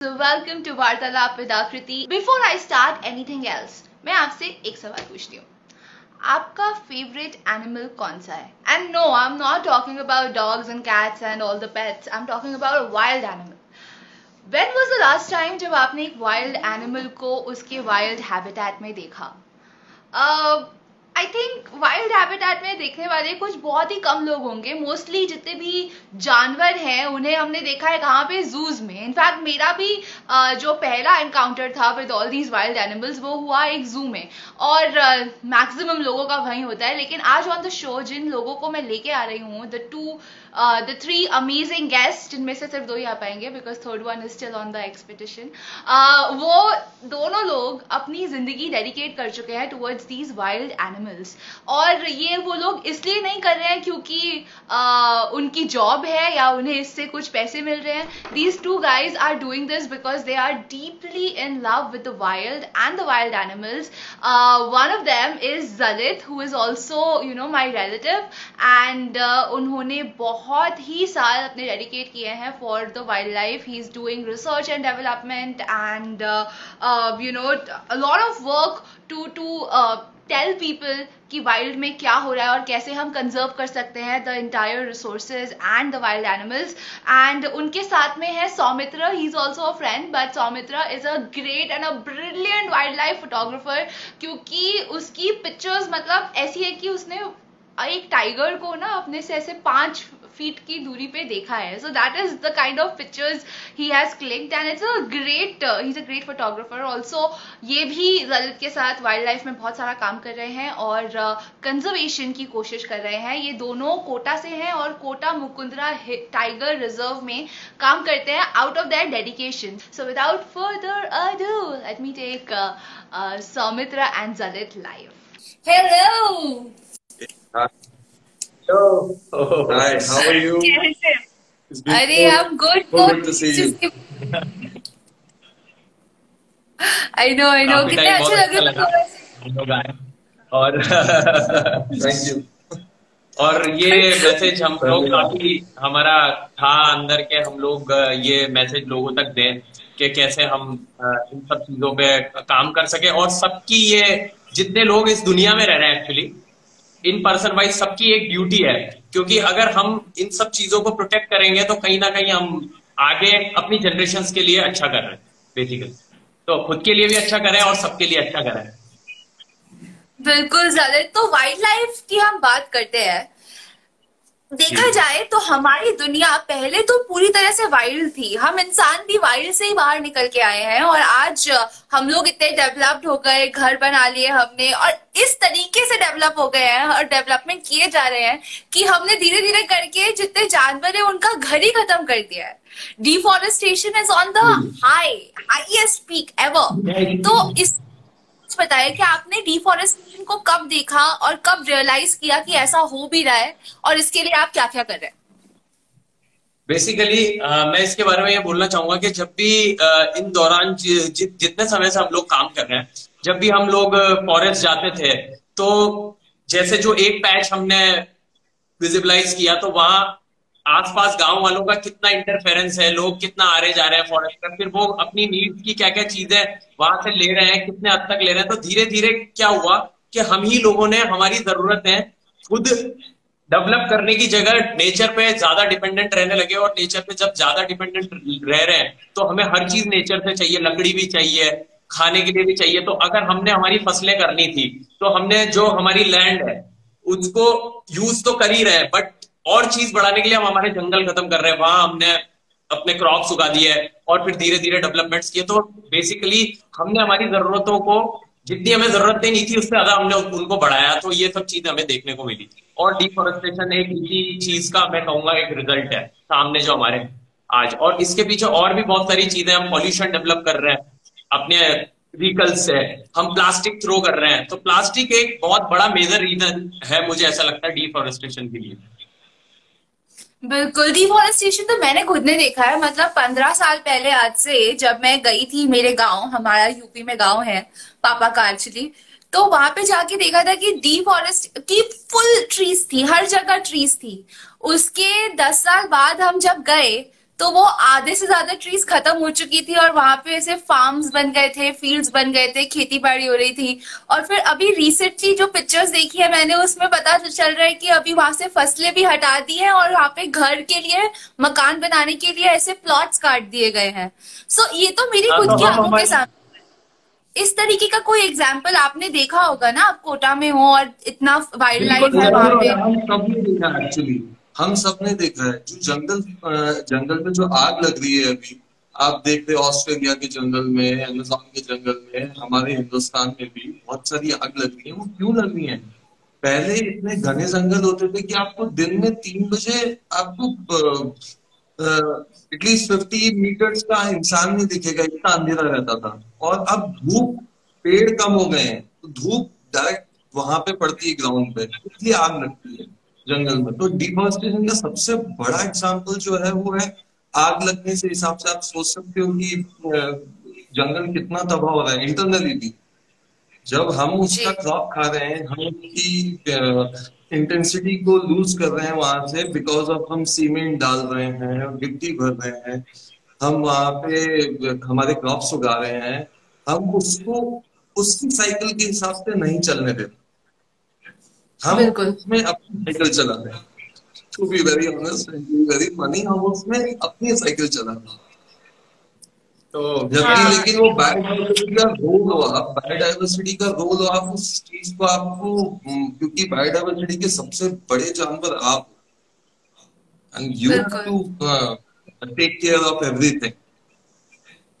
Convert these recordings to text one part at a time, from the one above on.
So welcome to वार्तालाप with Akriti. Before I start anything else, मैं आपसे एक सवाल पूछती हूँ। आपका फेवरेट एनिमल कौन सा है? And no I am not talking about dogs and cats and all the pets I am talking about wild animal when was the last time जब आपने एक वाइल्ड एनिमल को उसके वाइल्ड हैबिटेट में देखा? Uh, I think wild habitat में देखने वाले कुछ बहुत ही कम लोग होंगे। मोस्टली जितने भी जानवर हैं, उन्हें हमने देखा है कहाँ पे? जूज में। इनफैक्ट मेरा भी जो पहला एनकाउंटर था with all these wild animals वो हुआ एक जू में। और मैक्सिमम लोगों का वहीं होता है। लेकिन आज ऑन द शो जिन लोगों को मैं लेके आ रही हूँ the two the three amazing guest जिनमें से सिर्फ़ दो ही आ पाएँगे because third one is still on the expedition वो दोनों लोग अपनी ज़िंदगी डेडिकेट कर चुके हैं टुवर्ड्स दीज वाइल्ड एनिमल्स और ये वो लोग इसलिए नहीं कर रहे हैं क्योंकि uh, उनकी जॉब है या उन्हें इससे कुछ पैसे मिल रहे हैं. These two guys are doing this because they are deeply in love with the wild and the wild animals one of them is Jalit who is also you know my relative and उन्होंने बहुत बहुत ही साल अपने dedicate किए हैं for the wildlife he is doing research and development and you know lot of work to to tell people कि wild में क्या हो रहा है और कैसे हम कंजर्व कर सकते हैं the entire resources and the wild animals and उनके साथ में है Soumitra. He is also a friend but Soumitra is a great and a brilliant wildlife photographer क्योंकि उसकी पिक्चर्स मतलब ऐसी है कि उसने एक टाइगर को ना अपने से ऐसे पाँच फीट की दूरी पे देखा है। So that is the kind of pictures he has clicked and it's a great he is a great photographer also ये भी ललित के साथ वाइल्ड लाइफ में बहुत सारा काम कर रहे हैं और कंजर्वेशन uh, की कोशिश कर रहे हैं। ये दोनों कोटा से हैं और कोटा मुकुंदरा टाइगर रिज़र्व में काम करते हैं out of that dedication so without further ado let me take Soumitra and Jalit live hello Hello. Oh, hi. How are you? अरे I'm good. So good to see you. I know, I know. कितने अच्छे लग रहे हैं और thank you और ये message हम लोग काफ़ी हमारा था अंदर के हम लोग ये मैसेज लोगों तक दें कि कैसे हम इन सब चीज़ों पे काम कर सके और सबकी ये जितने लोग इस दुनिया में रह रहे हैं एक्चुअली इन पर्सन वाइज सबकी एक ड्यूटी है। क्योंकि अगर हम इन सब चीज़ों को प्रोटेक्ट करेंगे तो कहीं ना कहीं हम आगे अपनी जनरेशन के लिए अच्छा कर रहे हैं बेसिकली तो खुद के लिए भी अच्छा करें और सबके लिए अच्छा करें बिल्कुल ज़्यादा तो वाइल्ड लाइफ की हम बात करते हैं। देखा जाए तो हमारी दुनिया पहले तो पूरी तरह से वाइल्ड थी। हम इंसान भी वाइल्ड से ही बाहर निकल के आए हैं और आज हम लोग इतने डेवलप्ड हो गए घर बना लिए हमने और इस तरीके से डेवलप हो गए हैं और डेवलपमेंट किए जा रहे हैं कि हमने धीरे धीरे करके जितने जानवर है उनका घर ही खत्म कर दिया है। Deforestation is on the high highest peak ever तो इस बताया कि आपने डिफॉरेस्टेशन को कब देखा और कब रियलाइज़ किया कि ऐसा हो भी रहा है और इसके लिए आप क्या क्या कर रहे हैं? बेसिकली uh, मैं इसके बारे में ये बोलना चाहूँगा कि जब भी uh, इन दौरान जि, जितने समय से हम लोग काम कर रहे हैं जब भी हम लोग फॉरेस्ट जाते थे तो जैसे जो एक पैच हमने विजिबलाइज किया तो वहाँ आसपास गाँव वालों का कितना इंटरफेरेंस है, लोग कितना आ रहे जा रहे हैं फॉरेस्ट का, फिर वो अपनी नीड की क्या क्या चीज़ें वहाँ से ले रहे हैं, कितने हद तक ले रहे हैं तो धीरे धीरे क्या हुआ कि हम ही लोगों ने हमारी जरूरतें खुद डेवलप करने की जगह नेचर पे ज़्यादा डिपेंडेंट रहने लगे और नेचर पे जब ज़्यादा डिपेंडेंट रह रहे हैं तो हमें हर चीज़ नेचर से चाहिए, लकड़ी भी चाहिए, खाने के लिए भी चाहिए तो अगर हमने हमारी फ़सलें करनी थी तो हमने जो हमारी लैंड है, उसको यूज़ तो कर ही रहे हैं बट और चीज़ बढ़ाने के लिए हम हमारे जंगल खत्म कर रहे हैं। वहाँ हमने अपने क्रॉप्स उगा दिए और फिर धीरे धीरे डेवलपमेंट्स किए। तो बेसिकली हमने हमारी जरूरतों को, जितनी हमें ज़रूरत नहीं थी, उससे ज़्यादा हमने उनको बढ़ाया। तो ये सब चीज़ हमें देखने को मिली। और डिफोरेस्टेशन एक इसी चीज़ का मैं कहूँगा एक रिज़ल्ट है सामने जो हमारे आज। और इसके पीछे और भी बहुत सारी चीज़ें हम पॉल्यूशन डेवलप कर रहे हैं अपने व्हीकल्स से। हम प्लास्टिक थ्रो कर रहे हैं। तो प्लास्टिक एक बहुत बड़ा मेजर रीजन है मुझे ऐसा लगता है डिफोरेस्टेशन के लिए। बिल्कुल डिफॉरेस्टेशन तो मैंने खुद ने देखा है। मतलब पंद्रह साल पहले आज से जब मैं गई थी, मेरे गाँव, हमारा यूपी में गाँव है, पापा का एक्चुअली तो वहाँ पे जाके देखा था कि डिफॉरेस्ट की फुल ट्रीज थी, हर जगह ट्रीज थी। उसके दस साल बाद हम जब गए तो वो आधे से ज़्यादा ट्रीज खत्म हो चुकी थी और वहाँ पे ऐसे फार्म्स बन गए थे फील्ड्स बन गए थे खेती बाड़ी हो रही थी। और फिर अभी रिसेंटली जो पिक्चर्स देखी है मैंने उसमें पता चल रहा है कि अभी वहाँ से फ़सलें भी हटा दी है और वहाँ पे घर के लिए मकान बनाने के लिए ऐसे प्लॉट्स काट दिए गए हैं। सो so, ये तो मेरी हाँ, खुद तो की आँखों के सामने इस तरीके का कोई एग्ज़ाम्पल आपने देखा होगा ना आप कोटा में हो और इतना वाइल्ड लाइफ है वहाँ पे? हम सबने देखा है, जो जंगल जंगल में जो आग लग रही है अभी, आप देख रहे ऑस्ट्रेलिया के जंगल में, अमेजोन के जंगल में, हमारे हिंदुस्तान में भी बहुत सारी आग लग रही है। वो क्यों लग रही है? पहले इतने घने जंगल होते थे कि आपको दिन में तीन बजे आपको एटलीस्ट फिफ्टी मीटर्स का इंसान नहीं दिखेगा, इतना अंधेरा रहता था। और अब धूप, पेड़ कम हो गए हैं तो धूप डायरेक्ट वहाँ पे पड़ती है ग्राउंड पे, इसलिए आग लगती है। जंगल में। तो डिफॉरेस्टेशन का सबसे बड़ा एग्ज़ाम्पल जो है वो है आग लगने से हिसाब से आप सोच सकते हो कि जंगल कितना तबाह हो रहा है इंटरनली भी। जब हम उसका। क्रॉप खा रहे हैं हम उसकी इंटेंसिटी को लूज कर रहे हैं वहाँ से बिकॉज़ ऑफ़ हम सीमेंट डाल रहे हैं गिट्टी भर रहे हैं हम वहाँ पे हमारे क्रॉप्स उगा रहे हैं हम उसको उसकी साइकिल के हिसाब से नहीं चलने देते। हम उसमें अपनी साइकिल चलाते हैं। To be very honest and very funny हम उसमें अपनी साइकिल चलाते हैं। तो जबकि हाँ। लेकिन वो बायोडाइवर्सिटी का रोल हो आप बायोडाइवर्सिटी का रोल हो आप उस चीज़ को आपको हम्म, क्योंकि बायोडाइवर्सिटी के सबसे बड़े जानवर आप and you to take care of everything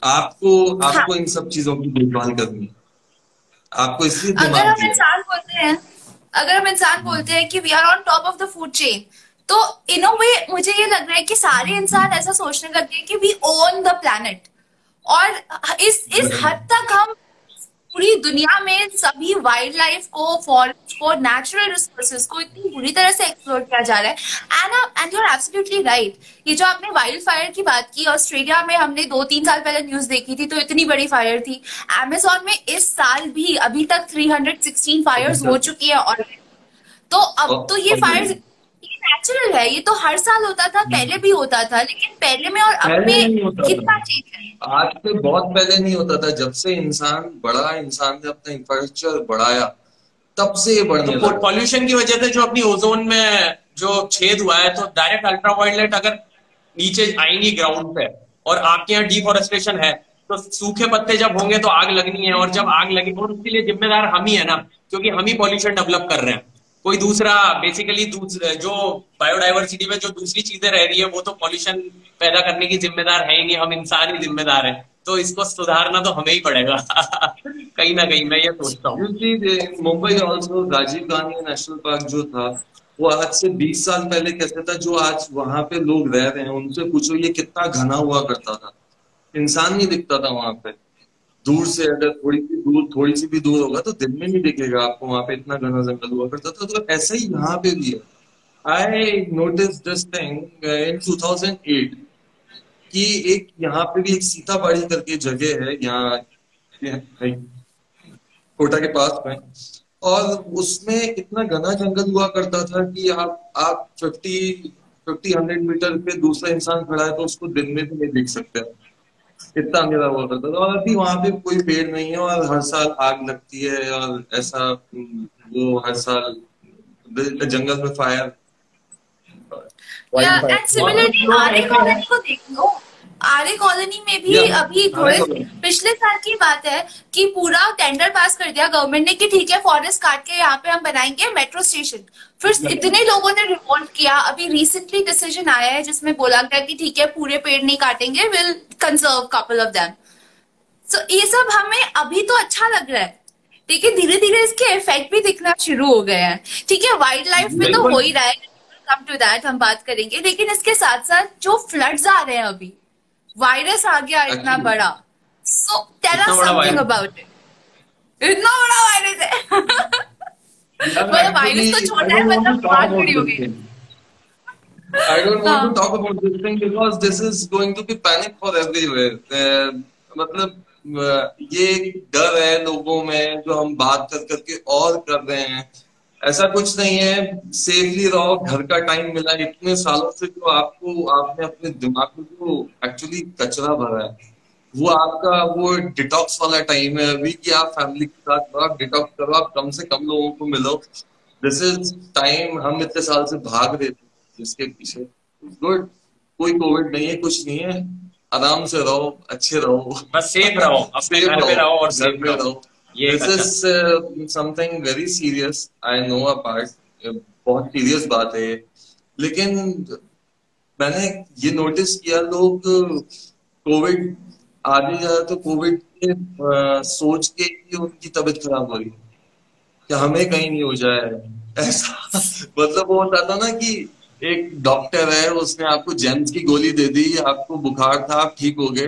आपको आपको इन सब चीज़ों की देखभाल करनी है। आपको इसलिए अगर दिमाग हम इंसान बोलते हैं अगर हम इंसान बोलते हैं कि we are on top of the food chain तो इन अ वे मुझे ये लग रहा है कि सारे इंसान ऐसा सोचने लगते हैं कि वी ओन द प्लानट और इस इस हद तक हम पूरी दुनिया में सभी वाइल्ड लाइफ को फॉरेस्ट को नेचुरल रिसोर्सेज को इतनी बुरी तरह से एक्सप्लोर किया जा रहा है। And and you are absolutely right ये जो आपने वाइल्ड फायर की बात की ऑस्ट्रेलिया में हमने दो तीन साल पहले न्यूज़ देखी थी तो इतनी बड़ी फायर थी। अमेजोन में इस साल भी अभी तक 316 फायर्स हो चुकी है और तो अब तो ये ये नेचुरल है ये तो हर साल होता था पहले भी होता था लेकिन पहले में और अब में कितना चेंज है? आज से बहुत पहले नहीं होता था जब से इंसान बड़ा इंसान ने अपना इंफ्रास्ट्रक्चर बढ़ाया तब से ये बढ़ने तो पॉल्यूशन की वजह से जो अपनी ओजोन में जो छेद हुआ है तो डायरेक्ट अल्ट्रावायलेट अगर नीचे आएँगी ग्राउंड पे और आपके यहाँ डिफॉरेस्टेशन है तो सूखे पत्ते जब होंगे तो आग लगनी है और जब आग लगी और उसके लिए जिम्मेदार हम ही है ना क्योंकि हम ही पॉल्यूशन डेवलप कर रहे हैं। कोई दूसरा बेसिकली जो बायोडाइवर्सिटी में जो दूसरी चीज़ें रह रही है, वो तो पॉल्यूशन पैदा करने की जिम्मेदार है ही हम इंसान ही जिम्मेदार है। तो इसको सुधारना तो हमें ही पड़ेगा। कहीं ना कहीं मैं ये सोचता हूँ। Mumbai also Rajiv Gandhi National Park जो था, वो आज से 20 साल पहले कैसे था, जो आज वहाँ पे लोग रह रहे हैं, उनसे पूछो ये कितना घना हुआ करता था। इंसान नहीं दिखता था वहाँ पे। दूर से अगर थोड़ी सी दूर, थोड़ी सी भी दूर होगा तो दिन में नहीं दिखेगा आपको वहाँ पे इतना घना जंगल हुआ करता था। तो ऐसा ही यहाँ पे भी है। I notice this thing in 2008 कि एक यहाँ पे भी एक सीताबाड़ी करके जगह है, यहाँ कोटा के पास में। और उसमें इतना घना जंगल हुआ करता था कि आप आप फिफ्टी फिफ्टी हंड्रेड मीटर पे दूसरा इंसान खड़ा है तो उसको दिन में भी नहीं देख सकते। इतना अंधेरा बोल रहा था और अभी वहाँ पे कोई पेड़ नहीं है और हर साल आग लगती है और ऐसा वो हर साल जंगल में fire Yeah, and similarly, Aarey colony को देख। लो आर्य कॉलोनी में भी अभी थोड़े पिछले साल की बात है कि पूरा टेंडर पास कर दिया। गवर्नमेंट ने कि ठीक है फॉरेस्ट काट के यहाँ पे हम बनाएँगे मेट्रो स्टेशन फिर इतने लोगों ने रिवोल्ट किया। अभी रिसेंटली डिसीज़न आया है जिसमें बोला गया कि ठीक है पूरे पेड़ नहीं काटेंगे will conserve couple of them so ये सब हमें अभी तो अच्छा लग रहा है। लेकिन धीरे धीरे इसके इफ़ेक्ट भी दिखना शुरू हो गए हैं। ठीक है वाइल्ड लाइफ में तो हो ही रहा है। कम टू दैट हम बात करेंगे। लेकिन इसके साथ साथ जो फ्लड्स आ रहे हैं अभी वायरस आ गया इतना बड़ा। So tell us something about it इतना बड़ा वायरस है। मतलब वायरस तो छोटा है मतलब बात बड़ी हो गई। I don't want हाँ. to talk about this thing because this is going to be panic for everywhere. Uh, मतलब uh, ये डर है लोगों में जो हम बात कर करके और कर रहे हैं। ऐसा कुछ नहीं है। सेफली रहो घर का टाइम मिला। इतने सालों से जो आपको आपने अपने दिमाग को जो एक्चुअली कचरा भरा है वो आपका वो डिटॉक्स वाला टाइम है। अभी कि आप फैमिली के साथ आप डिटॉक्स करो। आप कम से कम लोगों को मिलो। दिस इज़ टाइम हम इतने साल से भाग रहे थे इसके पीछे। गुड कोई कोविड नहीं है कुछ नहीं है। आराम से रहो अच्छे रहो। बस सेफ़ रहो। अपने घर में रहो। और सेफ़ रहो। This is something very serious I know a part बहुत सीरियस बात है लेकिन मैंने ये नोटिस किया लोग कोविड आगे जा तो कोविड के सोच के ही उनकी तबीयत खराब हो रही कि हमें कहीं नहीं हो जाए ऐसा मतलब वो होता था ना कि एक डॉक्टर है उसने आपको जेम्स की गोली दे दी आपको बुखार था आप ठीक हो गए।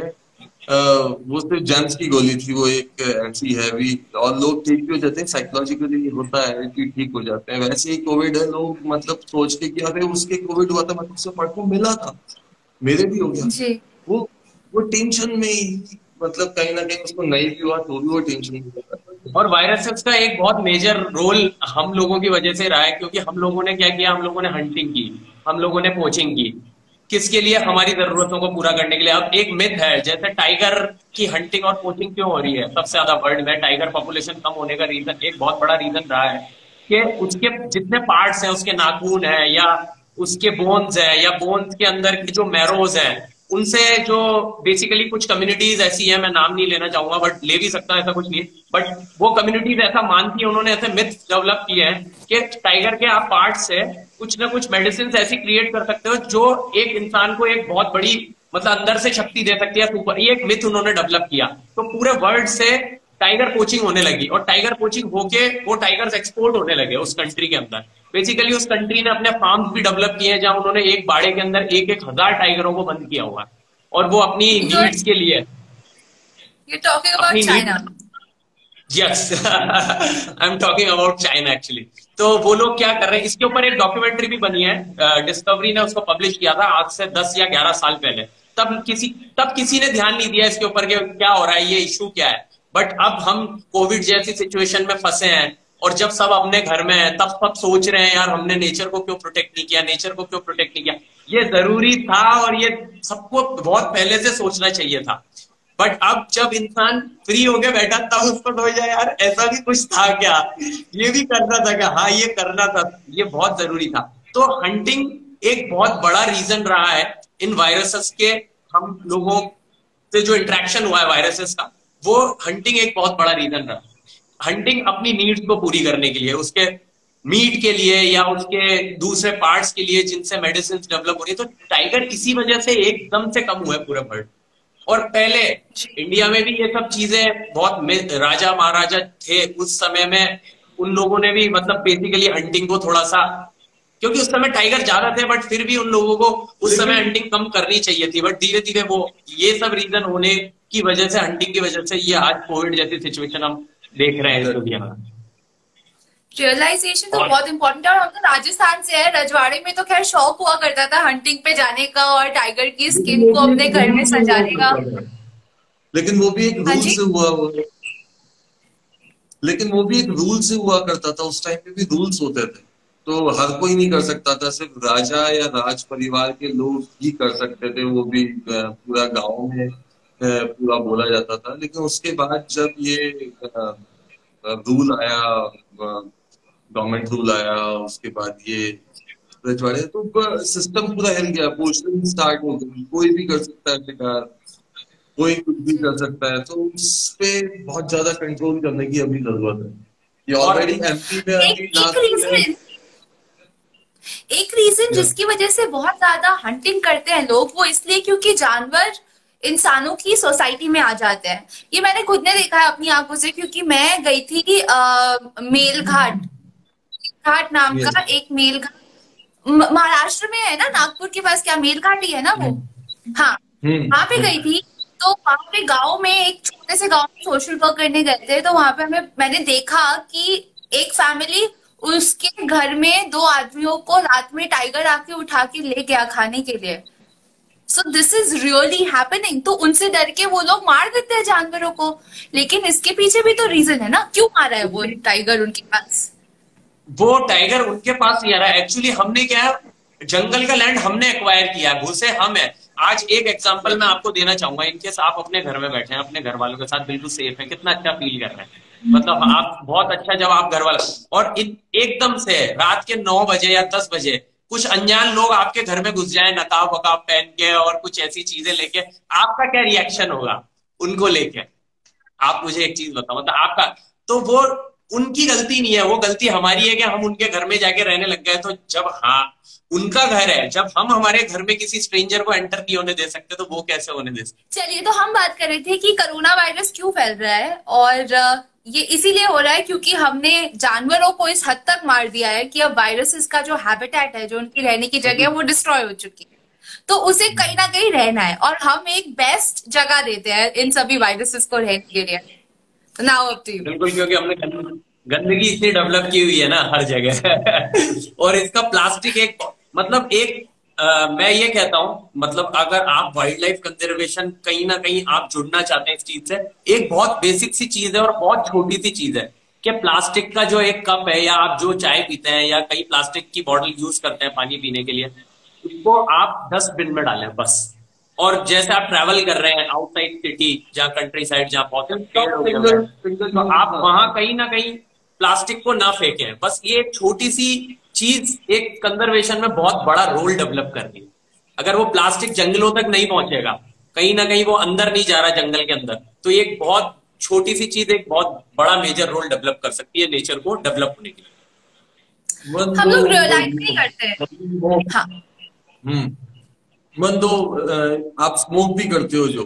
वो सिर्फ़ जेम्स की गोली थी वो एक ऐसी हैवी और लोग ठीक भी हो जाते हैं साइकोलॉजिकली होता है कि ठीक हो जाते हैं। वैसे ही कोविड है लोग मतलब सोच के कि अरे उसके कोविड हुआ था मतलब उससे पढ़ को मिला था मेरे भी हो गया। वो वो टेंशन में ही मतलब कहीं ना कहीं उसको नहीं भी हुआ तो भी वो टेंशन में और वायरसेस का एक बहुत मेजर रोल हम लोगों की वजह से रहा है क्योंकि हम लोगों ने क्या किया हम लोगों ने हंटिंग की हम लोगों ने पोचिंग की। किसके लिए? हमारी जरूरतों को पूरा करने के लिए। अब एक मिथ है, जैसे टाइगर की हंटिंग और पोचिंग क्यों हो रही है? सबसे ज़्यादा वर्ल्ड में टाइगर पॉपुलेशन कम होने का रीजन एक बहुत बड़ा रीजन रहा है कि उसके जितने पार्ट्स हैं, उसके नाखून है या उसके बोन्स है या बोन्स के अंदर की जो मैरोज है, उनसे जो बेसिकली कुछ कम्युनिटीज ऐसी है, मैं नाम नहीं लेना चाहूँगा बट ले भी सकता ऐसा कुछ नहीं बट वो कम्युनिटीज ऐसा मानती है, उन्होंने ऐसे मिथ डेवलप किए हैं कि टाइगर के आप पार्ट से कुछ ना कुछ मेडिसिन ऐसी क्रिएट कर सकते हो जो एक इंसान को एक बहुत बड़ी मतलब अंदर से शक्ति दे सकती है सुपर ये एक मिथ उन्होंने डेवलप किया। तो पूरे वर्ल्ड से टाइगर कोचिंग होने लगी और टाइगर कोचिंग होके वो टाइगर्स एक्सपोर्ट होने लगे उस कंट्री के अंदर। बेसिकली उस कंट्री ने अपने फार्म भी डेवलप किए हैं जहाँ उन्होंने एक बाड़े के अंदर एक एक हज़ार टाइगरों को बंद किया हुआ है और वो अपनी नीड्स के लिए yes I am talking about China actually तो वो लोग क्या कर रहे हैं? इसके ऊपर एक डॉक्यूमेंट्री भी बनी है। डिस्कवरी uh, ने उसको पब्लिश किया था आज से दस या ग्यारह साल पहले। तब किसी तब किसी ने ध्यान नहीं दिया इसके ऊपर क्या हो रहा है ये इशू क्या है। बट अब हम कोविड जैसी सिचुएशन में फंसे हैं और जब सब अपने घर में है तब सब सोच रहे हैं यार हमने नेचर को क्यों प्रोटेक्ट नहीं किया नेचर को क्यों प्रोटेक्ट नहीं किया? ये ज़रूरी था और ये सबको बहुत पहले से सोचना चाहिए था। बट अब जब इंसान फ्री हो गया, बैठा, तब उसको सोचा यार, ऐसा भी कुछ था क्या? ये भी करना था क्या? हाँ ये करना था, ये बहुत ज़रूरी था। तो हंटिंग एक बहुत बड़ा रीजन रहा है इन वायरसेस के। हम लोगों से जो इंट्रैक्शन हुआ है वायरसेस का, वो हंटिंग एक बहुत बड़ा रीजन रहा। हंटिंग अपनी नीड्स को पूरी करने के लिए, उसके मीट के लिए या उसके दूसरे पार्ट्स के लिए जिनसे मेडिसिन डेवलप हो रही है। तो टाइगर इसी वजह से एकदम से कम हुआ है पूरे वर्ल्ड और पहले इंडिया में भी ये सब चीज़ें बहुत राजा महाराजा थे उस समय में। उन लोगों ने भी मतलब बेसिकली हंटिंग को थोड़ा सा क्योंकि उस समय टाइगर ज़्यादा थे बट फिर भी उन लोगों को उस समय हंटिंग कम करनी चाहिए थी। बट धीरे धीरे वो ये सब रीजन होने की वजह से हंटिंग की वजह से ये आज कोविड जैसी सिचुएशन हम देख रहे हैं दुनिया में। रियलाइजेशन तो बहुत इंपॉर्टेंट है और हम तो राजस्थान से है रजवाड़े में तो खैर शौक हुआ करता था हंटिंग पे जाने का और टाइगर की स्किन को अपने घर में सजाने का। लेकिन वो भी एक हाँ रूल से हुआ वो। लेकिन वो भी एक रूल से हुआ करता था उस टाइम पे भी रूल्स होते थे। तो हर कोई नहीं कर सकता था सिर्फ़ राजा या राज परिवार के लोग ही कर सकते थे वो भी पूरा गाँव में पूरा बोला जाता था। लेकिन उसके बाद जब ये रूल आया गवर्नमेंट रूल आया उसके बाद ये रजवाड़े तो सिस्टम पूरा हिल गया पोस्टिंग स्टार्ट हो गई। कोई भी कर सकता है शिकार कोई कुछ भी कर सकता है। तो उस पे बहुत ज़्यादा कंट्रोल करने की अभी ज़रूरत है। ये ऑलरेडी एमपी में अभी एक रीजन जिसकी वजह से बहुत ज़्यादा हंटिंग करते हैं लोग वो इसलिए क्योंकि जानवर इंसानों की सोसाइटी में आ जाते हैं। ये मैंने खुद ने देखा है अपनी आँखों से क्योंकि मैं गई थी कि मेल घाट। घाट नाम का एक मेल घाट महाराष्ट्र में है ना नागपुर के पास क्या मेल घाट ही है ना वो? हम्म। हाँ। हम्म। वहाँ पे गई थी तो वहाँ पे गाँव में एक छोटे से गाँव में सोशल वर्क करने गए थे तो वहाँ पे हमें मैंने देखा कि एक फैमिली उसके घर में दो आदमियों को रात में टाइगर आके उठा के ले गया खाने के लिए। So this is really happening तो उनसे डर के वो लोग मार देते हैं जानवरों को। लेकिन इसके पीछे भी तो रीजन है ना क्यों मारा है वो टाइगर उनके पास? वो टाइगर उनके पास नहीं आ रहा एक्चुअली हमने क्या है, जंगल का लैंड हमने एक्वायर किया घुसे हम है। आज एक एग्ज़ाम्पल मैं आपको देना चाहूँगा इनकेस आप अपने घर में बैठे हैं, अपने घर वालों के साथ बिल्कुल सेफ़ है, कितना अच्छा फील कर रहे हैं। मतलब आप बहुत अच्छा जब आप घर वाला और एकदम से रात के नौ बजे या दस बजे कुछ अनजान लोग आपके घर में घुस जाए नकाब वकाब पहन के और कुछ ऐसी चीज़ें लेके, आपका क्या रिएक्शन होगा उनको लेके? आप मुझे एक चीज़ बताओ मतलब आपका तो वो उनकी गलती नहीं है, वो गलती हमारी है कि हम उनके घर में जाके रहने लग गए तो जब हाँ उनका घर है, जब हम हमारे घर में किसी स्ट्रेंजर को एंटर नहीं होने दे सकते तो वो कैसे होने दे सकते? चलिए तो हम बात कर रहे थे कि कोरोना वायरस क्यों फैल रहा है, और ये इसीलिए हो रहा है क्योंकि हमने जानवरों को इस हद तक मार दिया है कि अब वायरसेस का जो हैबिटेट है, जो उनकी रहने की जगह है, वो डिस्ट्रॉय हो चुकी है। तो उसे कहीं ना कहीं रहना है, और हम एक बेस्ट जगह देते हैं इन सभी वायरसेस को रहने के लिए। नाउ अप टू यू बिल्कुल क्योंकि हमने गंदगी इतनी डेवलप की हुई है ना हर जगह। और इसका प्लास्टिक एक मतलब एक आ, मैं ये कहता हूँ मतलब अगर आप वाइल्ड लाइफ कंजर्वेशन कहीं ना कहीं आप जुड़ना चाहते हैं इस चीज़ से एक बहुत बेसिक सी चीज़ है और बहुत छोटी सी चीज़ है कि प्लास्टिक का जो एक कप है या आप जो चाय पीते हैं या कई प्लास्टिक की बॉटल यूज़ करते हैं पानी पीने के लिए उसको आप डस्टबिन में डालें बस। और जैसे आप ट्रैवल कर रहे हैं आउटसाइड सिटी जहाँ कंट्री साइड जहाँ पहुँचे तो आप वहाँ कहीं ना कहीं प्लास्टिक को ना फेंके। बस ये एक छोटी सी चीज़ एक कंजर्वेशन में बहुत बड़ा रोल डेवलप कर रही है। अगर वो प्लास्टिक जंगलों तक नहीं पहुंचेगा कहीं ना कहीं वो अंदर नहीं जा रहा जंगल के अंदर तो एक बहुत छोटी सी चीज़ एक बहुत बड़ा मेजर रोल डेवलप कर सकती है नेचर को डेवलप होने के लिए। हम लोग रियलाइज़ नहीं करते। हैं। हाँ मन दो आप स्मोक भी करते हो जो।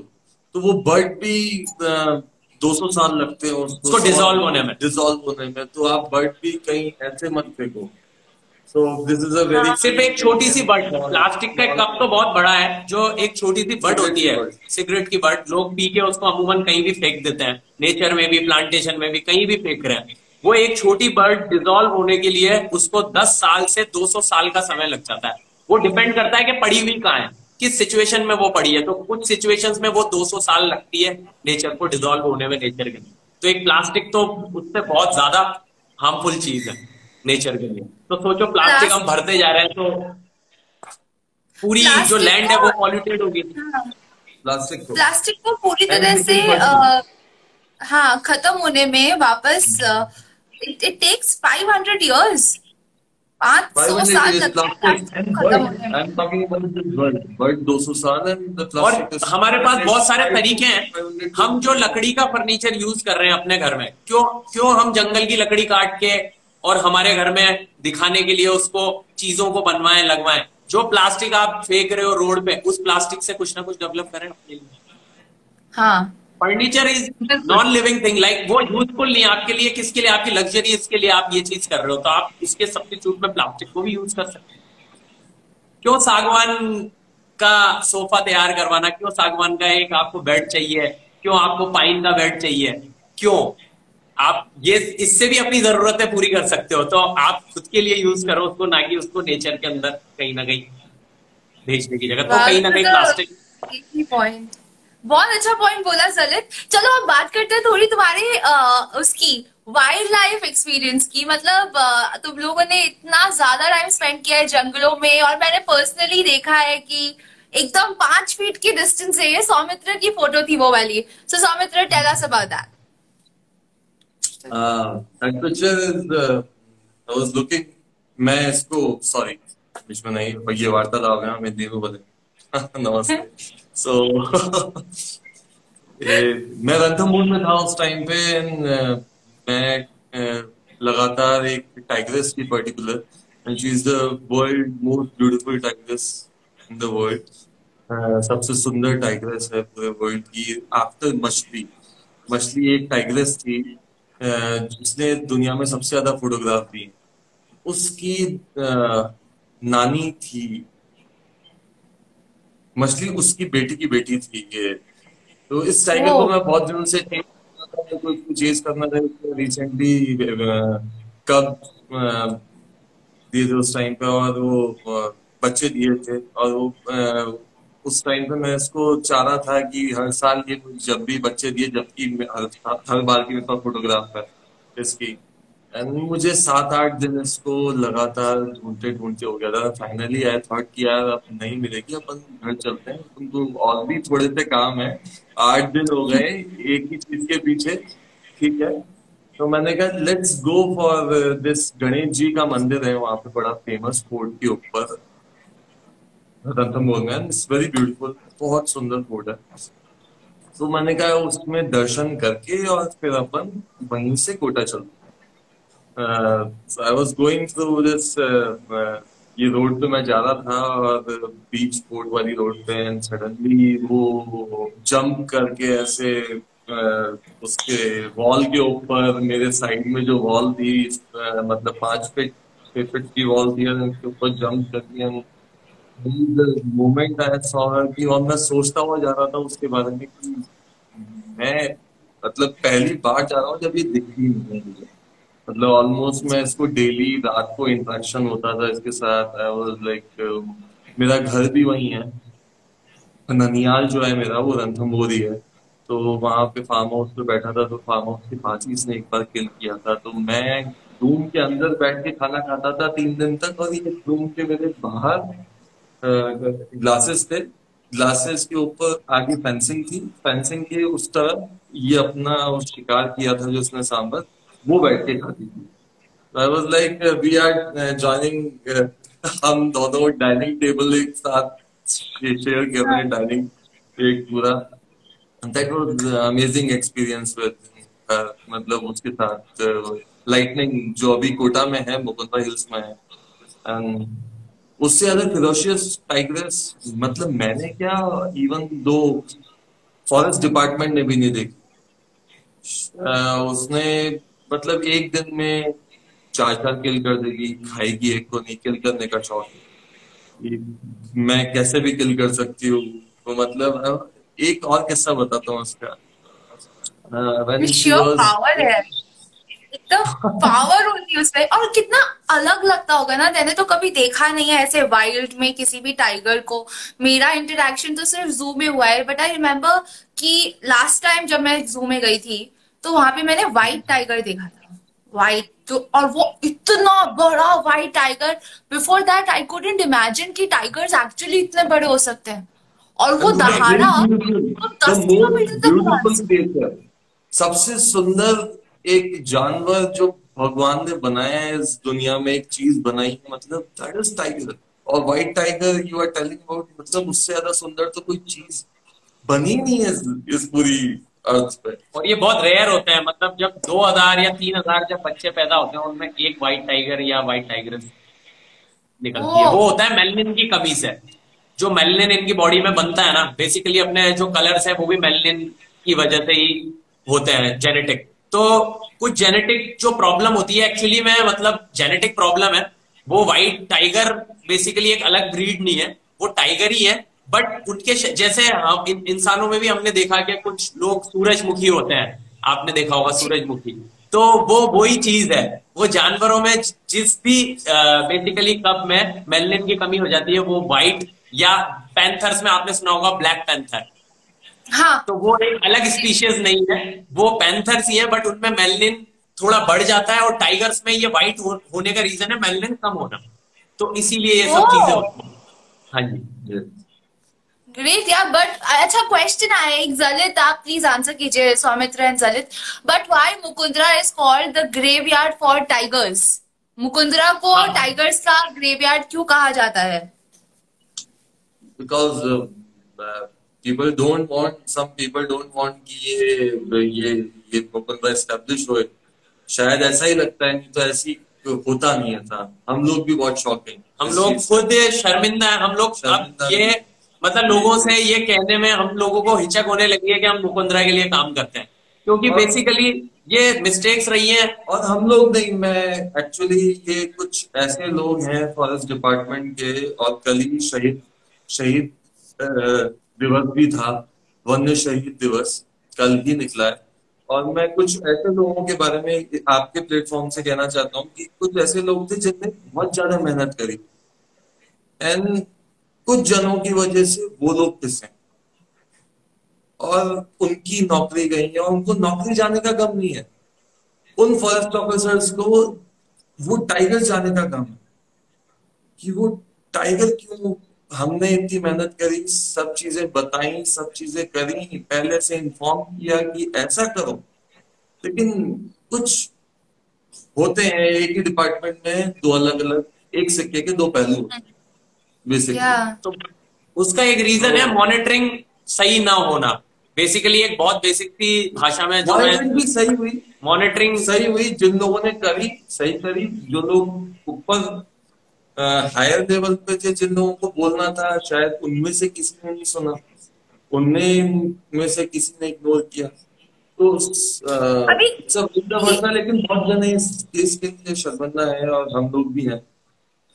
तो वो बर्ड भी 200 साल लगते हैं उसको डिजोल्व होने में। डिजोल्व होने में। तो आप बर्ड भी कहीं ऐसे मत फेंको। So this is a very सिर्फ़ एक छोटी सी बर्ड प्लास्टिक का एक कप तो बहुत बड़ा है जो एक छोटी सी बर्ड होती है। सिगरेट की बर्ड लोग पी के उसको अमूमन कहीं भी फेंक देते हैं। नेचर में भी प्लांटेशन में भी कहीं भी फेंक रहे हैं। वो एक छोटी बर्ड डिजोल्व होने के लिए उसको 10 साल से 200 साल का समय लग जाता है। वो डिपेंड करता है कि पड़ी हुई कहाँ है। किस सिचुएशन में वो पड़ी है। तो कुछ सिचुएशन में वो 200 साल लगती है नेचर को डिजोल्व होने में नेचर के लिए। तो एक प्लास्टिक तो उससे बहुत ज़्यादा हार्मफुल चीज़ है नेचर के लिए। तो सोचो प्लास्टिक हम भरते जा रहे हैं तो पूरी जो लैंड है वो पॉल्यूटेड होगी प्लास्टिक को प्लास्टिक को पूरी तरह से हाँ खत्म होने में वापस इट टेक्स 500 इयर्स और हमारे पास बहुत सारे तरीके हैं। हम जो लकड़ी का फर्नीचर यूज़ कर रहे हैं अपने घर में क्यों क्यों हम जंगल की लकड़ी काट के और हमारे घर में दिखाने के लिए उसको चीज़ों को बनवाएँ लगवाएँ। जो प्लास्टिक आप फेंक रहे हो रोड पे उस प्लास्टिक से कुछ ना कुछ डेवलप करें अपने लिए। हाँ। Furniture is non living thing like वो यूजफुल नहीं आपके लिए किसके लिए आपकी लग्जरी इसके लिए आप ये चीज़ कर रहे हो तो आप इसके सब्सिट्यूट में प्लास्टिक को भी यूज़ कर सकते हैं। क्यों सागवान का सोफा तैयार करवाना? क्यों सागवान का एक आपको बेड चाहिए? क्यों आपको पाइन का बेड चाहिए? क्यों? आप ये इससे भी अपनी जरूरतें पूरी कर सकते हो तो आप खुद के लिए यूज़ करो उसको ना कि उसको नेचर के अंदर कहीं ना कहीं भेजने की जगह तो कहीं ना कहीं प्लास्टिक पॉइंट बहुत अच्छा पॉइंट बोला सलित। चलो अब बात करते हैं थोड़ी तुम्हारे आ, उसकी वाइल्ड लाइफ एक्सपीरियंस की। मतलब आ, तुम लोगों ने इतना ज़्यादा टाइम स्पेंड किया है जंगलों में और मैंने पर्सनली देखा है कि एकदम पाँच फीट की डिस्टेंस है ये। सौमित्र की फ़ोटो थी वो वाली। So Soumitra tell us about that is uh, I was looking मैं इसको सॉरी बीच में नहीं ये वार्तालाप है हमें देव बदे नमस्ते। सो मैं रणथम्बोर में था उस टाइम पे मैं लगातार एक टाइग्रेस की particular and she is the world most beautiful tigress in the world सबसे सुंदर टाइग्रेस है पूरे वर्ल्ड की आफ्टर मछली मछली एक टाइग्रेस थी जिसने दुनिया में सबसे ज़्यादा फोटोग्राफ दी उसकी नानी थी मछली उसकी बेटी की बेटी थी ये। तो इस टाइगर को मैं बहुत दिनों से चेज करना था रिसेंटली कब दिए थे उस टाइम पे और वो बच्चे दिए थे और वो उस टाइम पे मैं इसको चाह रहा था कि हर साल ये जब भी बच्चे दिए जबकि हर, हर बार की मेरे पास फोटोग्राफ है इसकी। एंड मुझे सात आठ दिन इसको लगातार ढूंढते ढूंढते हो गया था। फाइनली आई थॉट कि यार अब नहीं मिलेगी, अपन घर चलते हैं। तुमको और भी थोड़े से काम है। आठ दिन हो गए, एक ही चीज़ के पीछे। ठीक है? तो मैंने कहा let's go for this Ganesh ji का मंदिर है, वहाँ पे बड़ा फ़ेमस फोर्ट के ऊपर। इट्स वेरी ब्यूटीफुल बहुत सुंदर फोर्ट है। तो मैंने कहा, उसमें दर्शन करके और फिर अपन वहीं से कोटा चलते I was going through this ये रोड पे मैं जा रहा था और बीच पोर्ट वाली रोड पे एंड सडनली वो जंप करके ऐसे uh, उसके वॉल के ऊपर मेरे साइड में जो वॉल थी uh, मतलब पाँच फीट छह फीट की वॉल थी उसके ऊपर जंप करके मोमेंट आई सॉ की और मैं सोचता हुआ जा रहा था उसके बारे में कि मैं मतलब पहली बार जा रहा हूँ जब ये दिखी नहीं है मुझे। मतलब ऑलमोस्ट मैं इसको डेली रात को इंटरेक्शन होता था इसके साथ। आई वाज लाइक मेरा घर भी वही है। ननियाल जो है मेरा, वो रणथम्बोरी है। तो वहाँ पे फार्म हाउस पे बैठा था तो फार्म हाउस की फांसी इसने एक बार किल किया था। तो मैं रूम के अंदर बैठ के खाना खाता था तीन दिन तक और ये रूम के मेरे बाहर ग्लासेस थे। ग्लासेस के ऊपर आगे फेंसिंग थी। फेंसिंग के उस तरफ़ ये अपना शिकार किया था जो उसने सांबर वो बैठ के खाती थी I was like we are joining हम दोनों डाइनिंग टेबल एक साथ शेयर कर रहे हैं। डाइनिंग एक पूरा। That was amazing experience with मतलब उसके साथ लाइटनिंग uh, जो अभी कोटा में है मुकुंदा हिल्स में है। एंड उससे ज़्यादा फिरोशियस टाइग्रेस मतलब मैंने क्या इवन दो फॉरेस्ट डिपार्टमेंट ने भी नहीं देखी। Uh, उसने मतलब एक दिन में चार चार किल कर देगी खाएगी एक को नहीं किल करने का शौक मैं कैसे भी किल कर सकती हूँ? तो मतलब एक और किस्सा बताता हूँ उसका। पावर है। पावर होती है उसमें। और कितना अलग लगता होगा ना मैंने तो कभी देखा नहीं है ऐसे वाइल्ड में किसी भी टाइगर को। मेरा इंटरेक्शन तो सिर्फ़ जू में हुआ है बट आई रिमेम्बर कि लास्ट टाइम जब मैं जू में गई थी तो वहाँ पे मैंने व्हाइट टाइगर देखा था। व्हाइट तो और वो इतना बड़ा white tiger before that I couldn't imagine कि टाइगर्स एक्चुअली इतने बड़े हो सकते हैं। और वो दहाड़ा दस किलोमीटर सबसे सुंदर एक जानवर जो भगवान ने बनाया है इस दुनिया में एक चीज़ बनाई है मतलब दैट इज़ टाइगर और white tiger you are telling about मतलब उससे ज़्यादा सुंदर तो कोई चीज़ बनी नहीं है इस पूरी अर्थ पे और ये बहुत रेयर होते हैं मतलब जब दो हज़ार या तीन हज़ार जब बच्चे पैदा होते हैं, उनमें एक व्हाइट टाइगर या व्हाइट टाइगर निकलती है। वो होता है मेलनिन की कमी से। जो मेलनिन इनकी बॉडी में बनता है ना बेसिकली अपने जो कलर्स है, वो भी मेलनिन की वजह से ही होते हैं जेनेटिक तो कुछ जेनेटिक जो प्रॉब्लम होती है एक्चुअली में मतलब जेनेटिक प्रॉब्लम है, वो व्हाइट टाइगर बेसिकली एक अलग ब्रीड नहीं है, वो टाइगर ही है बट उनके जैसे हम इन, इंसानों में भी हमने देखा कि कुछ लोग सूरजमुखी होते हैं। आपने देखा होगा सूरजमुखी। तो वो वही चीज़ है। वो जानवरों में जिस भी बेसिकली कप में मेलनिन की कमी हो जाती है वो व्हाइट या पैंथर्स में आपने सुना होगा ब्लैक पैंथर हाँ। तो वो एक अलग स्पीशीज नहीं है। वो पैंथर्स ही है बट उनमें मेलनिन थोड़ा बढ़ जाता है और टाइगर्स में ये व्हाइट हो, होने का रीजन है मेलनिन कम होना। तो इसीलिए ये सब चीज़ें होती हैं। हाँ जी। ग्रेट यार बट अच्छा क्वेश्चन आया एक जलित आप प्लीज़ आंसर कीजिए Soumitra and Jalit but why Mukundra is called the graveyard for tigers Mukundra को टाइगर्स का ग्रेवयार्ड क्यों कहा जाता है because people don't want some people don't want कि ये ये ये मुकुंदरा एस्टैब्लिश होए शायद ऐसा ही लगता है नहीं तो ऐसी होता नहीं है था। हम लोग भी बहुत शौक हम लोग खुद शर्मिंदा है हम लोग ये मतलब लोगों से ये कहने में हम लोगों को हिचक होने लगी है कि हम मुकुंदरा के लिए काम करते हैं। क्योंकि बेसिकली ये मिस्टेक्स रही हैं। और हम लोग नहीं मैं एक्चुअली ये कुछ ऐसे लोग हैं फॉरेस्ट डिपार्टमेंट के और कल ही शहीद शहीद दिवस भी था वन्य शहीद दिवस कल ही निकला है। और मैं कुछ ऐसे लोगों के बारे में आपके प्लेटफॉर्म से कहना चाहता हूँ कि कुछ ऐसे लोग थे जिनने बहुत ज़्यादा मेहनत करी। एंड कुछ जनों की वजह से वो लोग पिसे और उनकी नौकरी गई है, उनको नौकरी जाने का गम नहीं है। उन फॉरेस्ट ऑफिसर्स को वो टाइगर जाने का काम है कि वो टाइगर क्यों, हमने इतनी मेहनत करी, सब चीज़ें बताई, सब चीज़ें करी, पहले से इन्फॉर्म किया कि ऐसा करो। लेकिन कुछ होते हैं, एक ही डिपार्टमेंट में दो अलग अलग एक सिक्के के दो पहलू बेसिकली Yeah. तो उसका एक रीजन है मॉनिटरिंग सही ना होना। बेसिकली एक बहुत बेसिक सी भाषा में जो है भी सही हुई। मॉनिटरिंग सही हुई जिन लोगों ने करी सही करी। जो लोग ऊपर हायर लेवल पे थे जिन लोगों को बोलना था शायद उनमें से किसी ने नहीं सुना। उनमें में से किसी ने इग्नोर किया। तो अभी- सब था लेकिन बहुत जने इस केस के लिए शर्मिंदा है और हम लोग भी हैं।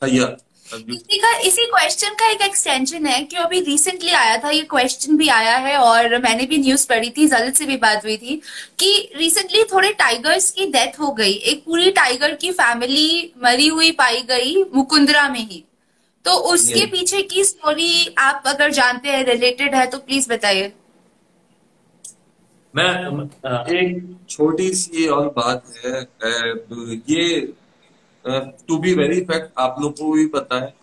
भैया। इसी का इसी क्वेश्चन का एक एक्सटेंशन है कि अभी रिसेंटली आया था ये क्वेश्चन भी आया है और मैंने भी न्यूज़ पढ़ी थी जलित से भी बात हुई थी कि रिसेंटली थोड़े टाइगर्स की डेथ हो गई। एक पूरी टाइगर की फैमिली मरी हुई पाई गई मुकुंदरा में ही। तो उसके पीछे की स्टोरी आप अगर जानते हैं रिलेटेड है तो प्लीज़ बताइए। मैं एक छोटी सी और बात है ये टू बी वेरी फैक्ट आप लोग को भी पता है,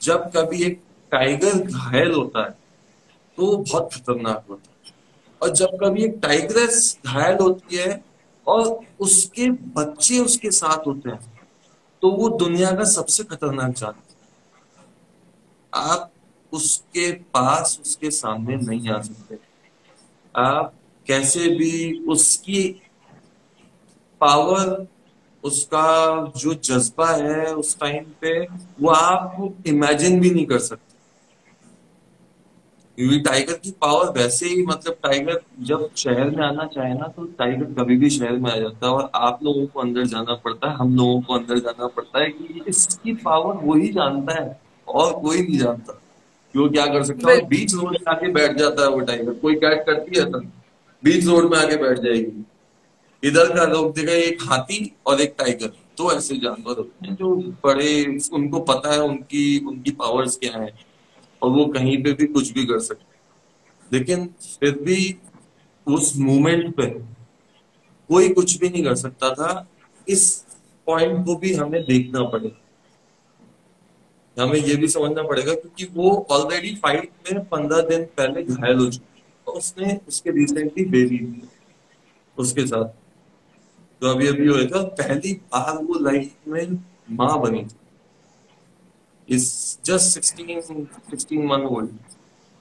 जब कभी एक टाइगर घायल होता है तो वो बहुत खतरनाक होता है और जब कभी एक टाइग्रेस घायल होती है और उसके बच्चे उसके साथ होते हैं तो वो दुनिया का सबसे खतरनाक जानवर। आप उसके पास, उसके सामने नहीं आ सकते आप कैसे भी उसकी पावर उसका जो जज्बा है उस टाइम पे वो आप इमेजिन भी नहीं कर सकते। क्योंकि टाइगर की पावर वैसे ही मतलब टाइगर जब शहर में आना चाहे ना तो टाइगर कभी भी शहर में आ जाता है और आप लोगों को अंदर जाना पड़ता है हम लोगों को अंदर जाना पड़ता है कि इसकी पावर वही जानता है और कोई नहीं जानता। कि वो क्या कर सकता है? बीच रोड में आके बैठ जाता है वो टाइगर कोई कैट करती है तब बीच रोड में आके बैठ जाएगी। इधर का लोग देखा, एक हाथी और एक टाइगर तो ऐसे जानवर होते हैं जो बड़े, उनको पता है उनकी उनकी पावर्स क्या है, और वो कहीं पे भी कुछ भी कर सकते। लेकिन फिर भी उस मोमेंट पे कोई कुछ भी नहीं कर सकता था इस पॉइंट को भी हमें देखना पड़ेगा हमें ये भी समझना पड़ेगा क्योंकि वो ऑलरेडी फाइट में पंद्रह दिन पहले घायल हो चुकी। और उसने उसके रिसेंटली बेबी उसके साथ जो अभी अभी हुआ था पहली बार वो लाइफ में माँ बनी थी। 16 16 month old.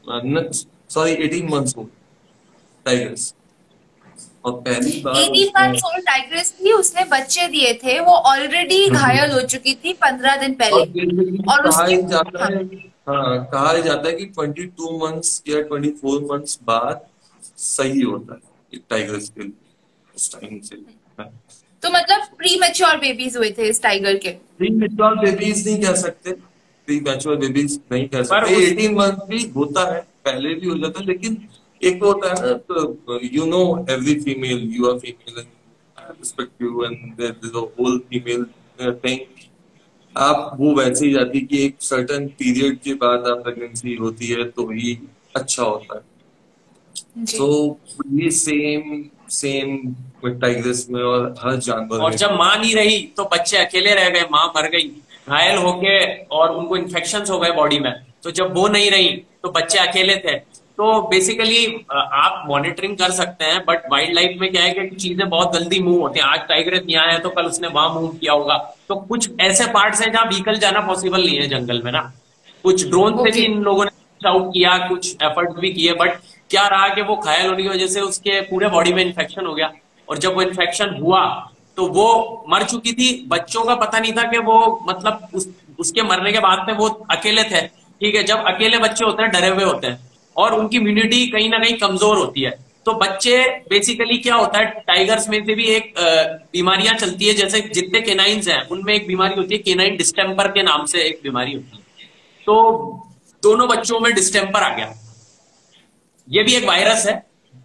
Uh, not, sorry 18 months old tigers और पहली बार 18 उसने- months old टाइग्रेस थी उसने बच्चे दिए थे वो ऑलरेडी घायल हो चुकी थी पंद्रह दिन पहले। basically और कहा जाता है हाँ। कहा ही जाता है कि 22 मंथ्स या 24 मंथ्स बाद सही होता है टाइगर्स के लिए उस टाइम से। तो मतलब प्री मेच्योर बेबीज हुए थे इस टाइगर के। प्री मेच्योर बेबीज नहीं कह सकते। प्री मेच्योर बेबीज नहीं कह सकते। 18 मंथ भी होता है। पहले भी हो जाता है लेकिन एक तो होता है ना तो you know every female you are female respect you and whole female thing आप वो वैसे ही जाती कि एक सर्टेन पीरियड के बाद आप प्रेगनेंसी होती है तो ही अच्छा होता है। तो ये सेम सेम टाइग्रेस में और हर जानवर और जब माँ नहीं रही तो बच्चे अकेले रह गए माँ मर गई। घायल होके और उनको इन्फेक्शन हो गए बॉडी में। तो जब वो नहीं रही तो बच्चे अकेले थे। तो बेसिकली आप मॉनिटरिंग कर सकते हैं बट वाइल्ड लाइफ में क्या है कि चीज़ें बहुत जल्दी मूव होती हैं। आज टाइगर यहाँ है तो कल उसने वहाँ मूव किया होगा। तो कुछ ऐसे पार्ट्स हैं जहाँ व्हीकल जाना पॉसिबल नहीं है जंगल में ना। कुछ ड्रोन से भी इन लोगों ने आउट किया कुछ एफर्ट भी किए बट क्या रहा कि वो घायल होने की वजह से उसके पूरे बॉडी में इन्फेक्शन हो गया। और जब वो इन्फेक्शन हुआ तो वो मर चुकी थी। बच्चों का पता नहीं था कि वो मतलब उस, उसके मरने के बाद में वो अकेले थे। ठीक है जब अकेले बच्चे होते हैं डरे हुए होते हैं और उनकी इम्यूनिटी कहीं ना कहीं कमज़ोर होती है। तो बच्चे बेसिकली क्या होता है टाइगर्स में से भी एक बीमारियाँ चलती है। जैसे जितने केनाइन्स हैं उनमें एक बीमारी होती है केनाइन डिस्टेम्पर के नाम से एक बीमारी होती है। तो दोनों बच्चों में डिस्टेम्पर आ गया। ये भी एक वायरस है।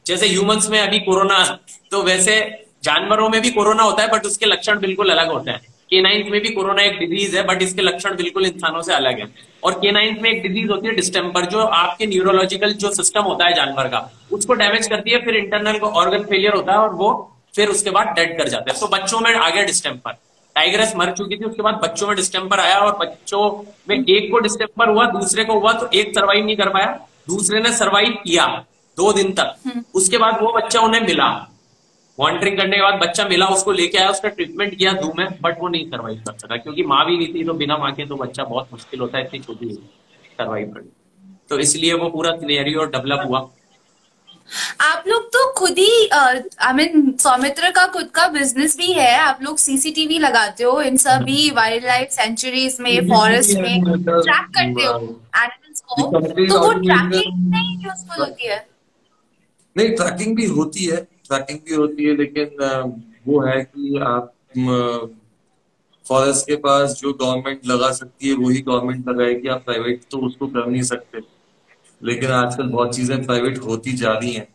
जैसे ह्यूमंस में अभी कोरोना तो वैसे जानवरों में भी कोरोना होता है बट उसके लक्षण बिल्कुल अलग होते हैं। केनाइंस में भी कोरोना एक डिज़ीज़ है बट इसके लक्षण बिल्कुल इंसानों से अलग है। और केनाइंस में एक डिज़ीज़ होती है डिस्टेम्पर जो आपके न्यूरोलॉजिकल जो सिस्टम होता है जानवर का, उसको डैमेज करती है, फिर इंटरनल ऑर्गन फेलियर होता है, और वो फिर उसके बाद डेड कर जाते हैं। तो बच्चों में आ गया डिस्टेम्पर टाइगरस मर चुकी थी, उसके बाद बच्चों में डिस्टेम्पर आया, और बच्चों में एक को डिस्टेम्पर हुआ, दूसरे को हुआ तो एक सर्वाइव नहीं कर पाया। दूसरे ने सर्वाइव किया दो दिन तक। उसके बाद वो बच्चा उन्हें मिला। मॉनिटरिंग करने के बाद बच्चा मिला उसको लेके आया उसका ट्रीटमेंट किया दू में बट वो नहीं सर्वाइव कर सका क्योंकि माँ भी नहीं थी तो बिना माँ के तो बच्चा बहुत मुश्किल होता है इतनी छोटी सर्वाइव करनी। तो इसलिए वो पूरा सिनेरियो डेवलप हुआ। आप लोग तो खुद ही आई मीन सौमित्र का खुद का बिज़नेस भी है। आप लोग सीसीटीवी लगाते हो इन सभी वाइल्ड लाइफ सेंचुरीज में फॉरेस्ट में ट्रैक करते हो। एनिमल्स तो वो ट्रैकिंग नहीं यूजफुल होती है। नहीं ट्रैकिंग भी होती है ट्रैकिंग भी होती है लेकिन वो है कि आप फॉरेस्ट के पास जो गवर्नमेंट लगा सकती है वही गवर्नमेंट लगाएगी आप प्राइवेट तो उसको कर नहीं सकते। लेकिन आजकल बहुत चीज़ें प्राइवेट होती जा रही हैं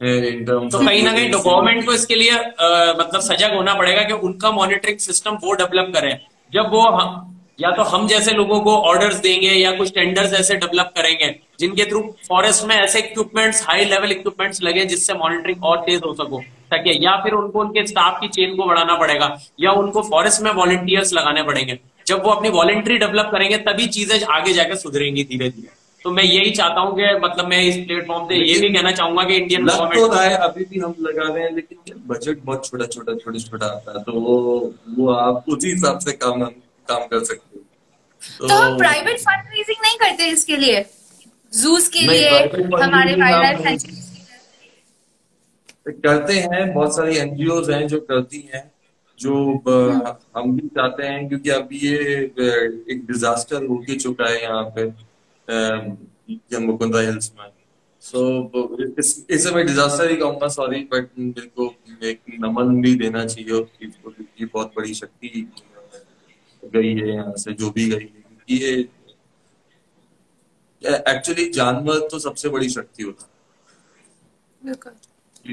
तो कहीं ना कहीं गवर्नमेंट को इसके लिए आ, मतलब सजग होना पड़ेगा कि उनका मॉनिटरिंग सिस्टम वो डेवलप करें। जब वो हम, या तो हम जैसे लोगों को ऑर्डर्स देंगे या कुछ टेंडर्स ऐसे डेवलप करेंगे जिनके थ्रू फॉरेस्ट में ऐसे इक्विपमेंट्स हाई लेवल इक्विपमेंट्स लगे जिससे मॉनिटरिंग और तेज हो सको सके या फिर उनको उनके स्टाफ की चेन को बढ़ाना पड़ेगा या उनको फॉरेस्ट में वॉलेंटियर्स लगाने पड़ेंगे। जब वो अपनी वॉलेंट्री डेवलप करेंगे तभी चीज़ें आगे जाकर सुधरेंगी धीरे धीरे तो मैं यही चाहता हूँ कि मतलब मैं इस प्लेटफॉर्म से ये भी कहना चाहूँगा कि इंडियन गवर्नमेंट तो है अभी भी हम लगा रहे हैं लेकिन बजट बहुत छोटा छोटा छोटा छोटा आता है तो वो वो आप उसी हिसाब से काम काम कर सकते हो। तो, हम प्राइवेट फंड रेजिंग नहीं करते इसके लिए। जूस के लिए हमारे करते हैं बहुत सारी एनजीओ हैं जो करती हैं जो हम्म। हम भी चाहते हैं क्योंकि अभी ये एक डिजास्टर हो के चुका है यहाँ पे मुकुंदा हिल्स में। सो इसे मैं डिजास्टर ही कहूँगा सॉरी बट मेरे को एक नमन भी देना चाहिए उस चीज़ को क्योंकि बहुत बड़ी शक्ति गई है यहाँ से जो भी गई है। ये एक्चुअली जानवर तो सबसे बड़ी शक्ति होता है।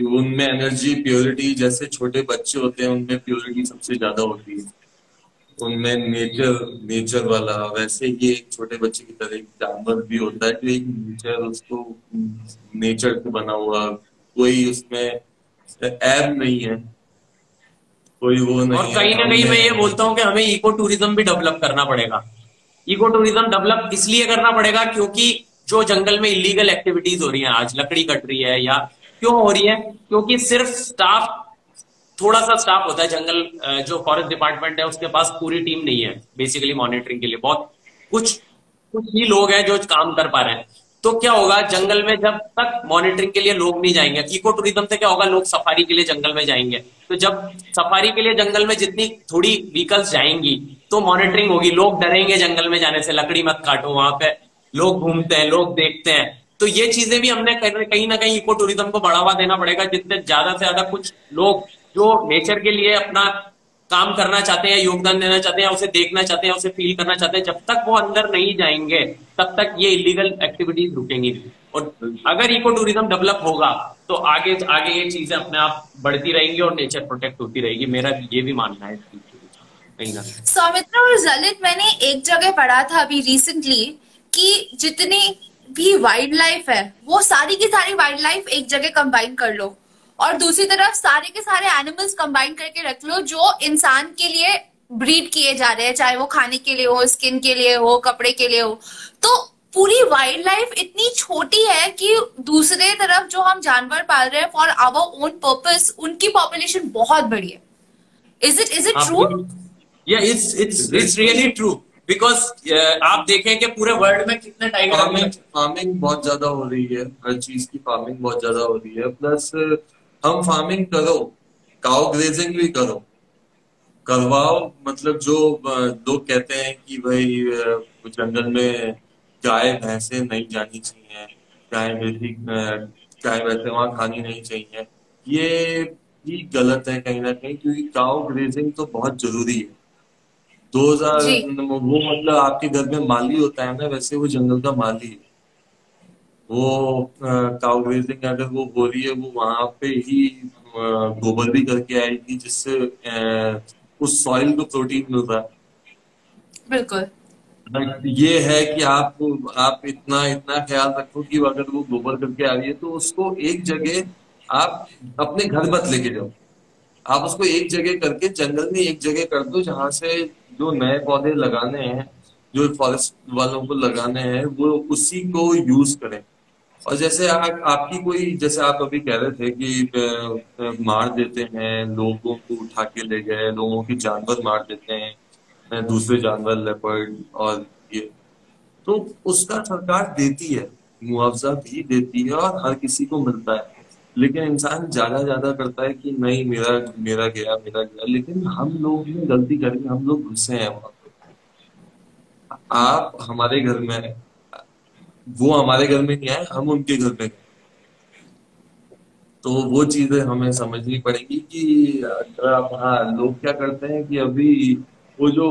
उनमें एनर्जी प्योरिटी जैसे छोटे बच्चे होते हैं उनमें प्योरिटी सबसे ज़्यादा होती है। उनमें नेचर नेचर वाला वैसे ही एक छोटे बच्चे की तरह एक जानवर भी होता है जो एक नेचर उसको नेचर से बना हुआ कोई उसमें ऐप नहीं है। कोई वो नहीं और कहीं ना कहीं मैं ये बोलता हूँ कि हमें इको टूरिज़्म भी डेवलप करना पड़ेगा। इको टूरिज़्म डेवलप इसलिए करना पड़ेगा क्योंकि जो जंगल में इलीगल एक्टिविटीज़ हो रही है आज लकड़ी कट रही है या क्यों हो रही है? क्योंकि सिर्फ़ स्टाफ थोड़ा सा स्टाफ होता है जंगल जो फॉरेस्ट डिपार्टमेंट है उसके पास पूरी टीम नहीं है बेसिकली मॉनिटरिंग के लिए। बहुत कुछ कुछ ही लोग हैं जो काम कर पा रहे हैं। तो क्या होगा? जंगल में जब तक मॉनिटरिंग के लिए लोग नहीं जाएँगे इको टूरिज़्म से क्या होगा? लोग सफारी के लिए जंगल में जाएँगे। तो जब सफारी के लिए जंगल में जितनी थोड़ी व्हीकल्स जाएँगी तो मॉनिटरिंग होगी। लोग डरेंगे जंगल में जाने से, लकड़ी मत काटो वहाँ पे। लोग घूमते हैं, लोग देखते हैं। तो ये चीज़ें भी हमने कहीं ना कहीं इको टूरिज़्म को बढ़ावा देना पड़ेगा। जितने ज़्यादा से ज़्यादा कुछ लोग जो नेचर के लिए अपना काम करना चाहते हैं, योगदान देना चाहते हैं, उसे देखना चाहते हैं, उसे फील करना चाहते हैं, जब तक वो अंदर नहीं जाएँगे, तब तक ये इलीगल एक्टिविटीज़ रुकेंगी। और अगर इको टूरिज़्म डेवलप होगा तो आगे आगे ये चीज़ें अपने आप बढ़ती रहेंगी और नेचर प्रोटेक्ट होती रहेगी। मेरा ये भी मानना है सौमित्र और जलित मैंने एक जगह पढ़ा था अभी रिसेंटली कि जितनी भी वाइल्ड लाइफ है, वो सारी की सारी वाइल्ड लाइफ एक जगह कंबाइन कर लो। और दूसरी तरफ़ सारे के सारे एनिमल्स कंबाइन करके रख लो जो इंसान के लिए ब्रीड किए जा रहे हैं चाहे वो खाने के लिए हो स्किन के लिए हो कपड़े के लिए हो। तो पूरी वाइल्ड लाइफ इतनी छोटी है कि दूसरे तरफ़ जो हम जानवर पाल रहे हैं फॉर आवर ओन पर्पस उनकी पॉपुलेशन बहुत बड़ी है। Is it is it true या it's it's it's really true because आप देखें कि पूरे वर्ल्ड में कितने टाइगर फ़ार्मिंग फ़ार्मिंग बहुत ज़्यादा हो रही है। हर चीज़ की फ़ार्मिंग बहुत ज़्यादा हो रही है। प्लस हम फ़ार्मिंग करो काउ ग्रेजिंग भी करो। करवाओ मतलब जो लोग कहते हैं कि भाई जंगल में गाय भैंसे नहीं जानी चाहिए गाय भैंसी गाय भैंसे वहाँ खानी नहीं चाहिए। ये भी गलत है कहीं ना कहीं क्योंकि काउ ग्रेजिंग तो बहुत ज़रूरी है। दो हज़ार वो मतलब आपके घर में माली होता है ना वैसे वो जंगल का माली है। वो काउ ग्रेजिंग अगर वो हो रही है वो वहाँ पे ही गोबर भी करके आएगी जिससे उस सॉइल को प्रोटीन मिल रहा है। बिल्कुल। ये है कि आप आप इतना इतना ख्याल रखो कि अगर वो गोबर करके आ रही है तो उसको एक जगह आप अपने घर मत लेके जाओ। आप उसको एक जगह करके जंगल में एक जगह कर दो जहाँ से जो नए पौधे लगाने हैं जो फॉरेस्ट वालों को लगाने हैं वो उसी को यूज़ करें। और जैसे आ, आपकी कोई जैसे आप अभी कह रहे थे कि मार देते हैं लोगों को उठा के ले गए लोगों की जानवर मार देते हैं दूसरे जानवर लेपर्ड और ये। तो उसका सरकार देती है मुआवजा भी देती है और हर किसी को मिलता है। लेकिन इंसान ज़्यादा ज़्यादा करता है कि नहीं मेरा मेरा गया मेरा गया। लेकिन हम लोग गलती करके हम लोग घुसे हैं वहाँ आप हमारे घर में वो हमारे घर में नहीं आए हम उनके घर में तो वो चीज़ें हमें समझनी पड़ेगी कि हाँ लोग क्या करते हैं कि अभी वो जो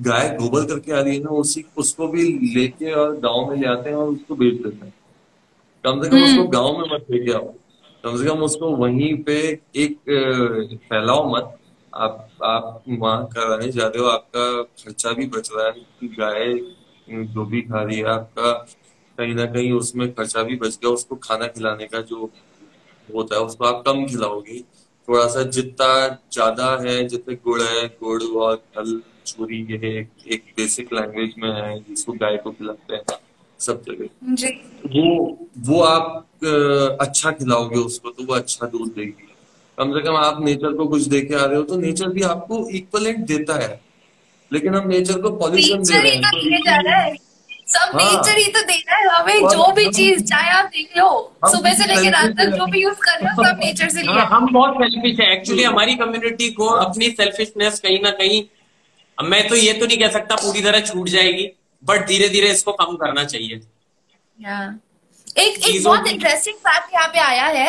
गाय गोबर करके आ रही है ना उसी उसको भी लेके और गाँव में ले आते हैं और उसको बेच देते हैं। कम से कम उसको हम्म। गाँव में मत लेके आओ। कम से कम उसको वहीं पे एक फैलाओ मत। आप आप वहाँ कराने जा रहे हो आपका खर्चा भी बच रहा है गाय जो भी खा रही है आपका कहीं ना कहीं उसमें खर्चा भी बच गया उसको खाना खिलाने का जो होता है उसको आप कम खिलाओगी। थोड़ा सा जितना ज़्यादा है जितने गुड़ है गुड़ और फल चूरी ये एक बेसिक लैंग्वेज में है जिसको गाय को खिलाते हैं सब जगह। वो वो आप अच्छा खिलाओगे उसको तो वो अच्छा दूध देगी। कम से कम आप नेचर को कुछ देखे आ रहे हो तो नेचर भी आपको इक्वलेंट देता है। लेकिन हम नेचर को पॉल्यूशन दे रहे हैं। तो सब नेचर ही तो देना है। हमें जो भी चीज़ चाहे आप देख लो सुबह से लेकर रात तक जो भी यूज़ कर रहे हो सब नेचर से लिया। हम बहुत सेल्फिश है। एक्चुअली हमारी कम्युनिटी को अपनी सेल्फिशनेस कहीं ना कहीं मैं तो ये तो नहीं कह सकता पूरी तरह छूट जाएगी बट धीरे धीरे इसको कम करना चाहिए। एक एक बहुत इंटरेस्टिंग फैक्ट यहाँ पे आया है।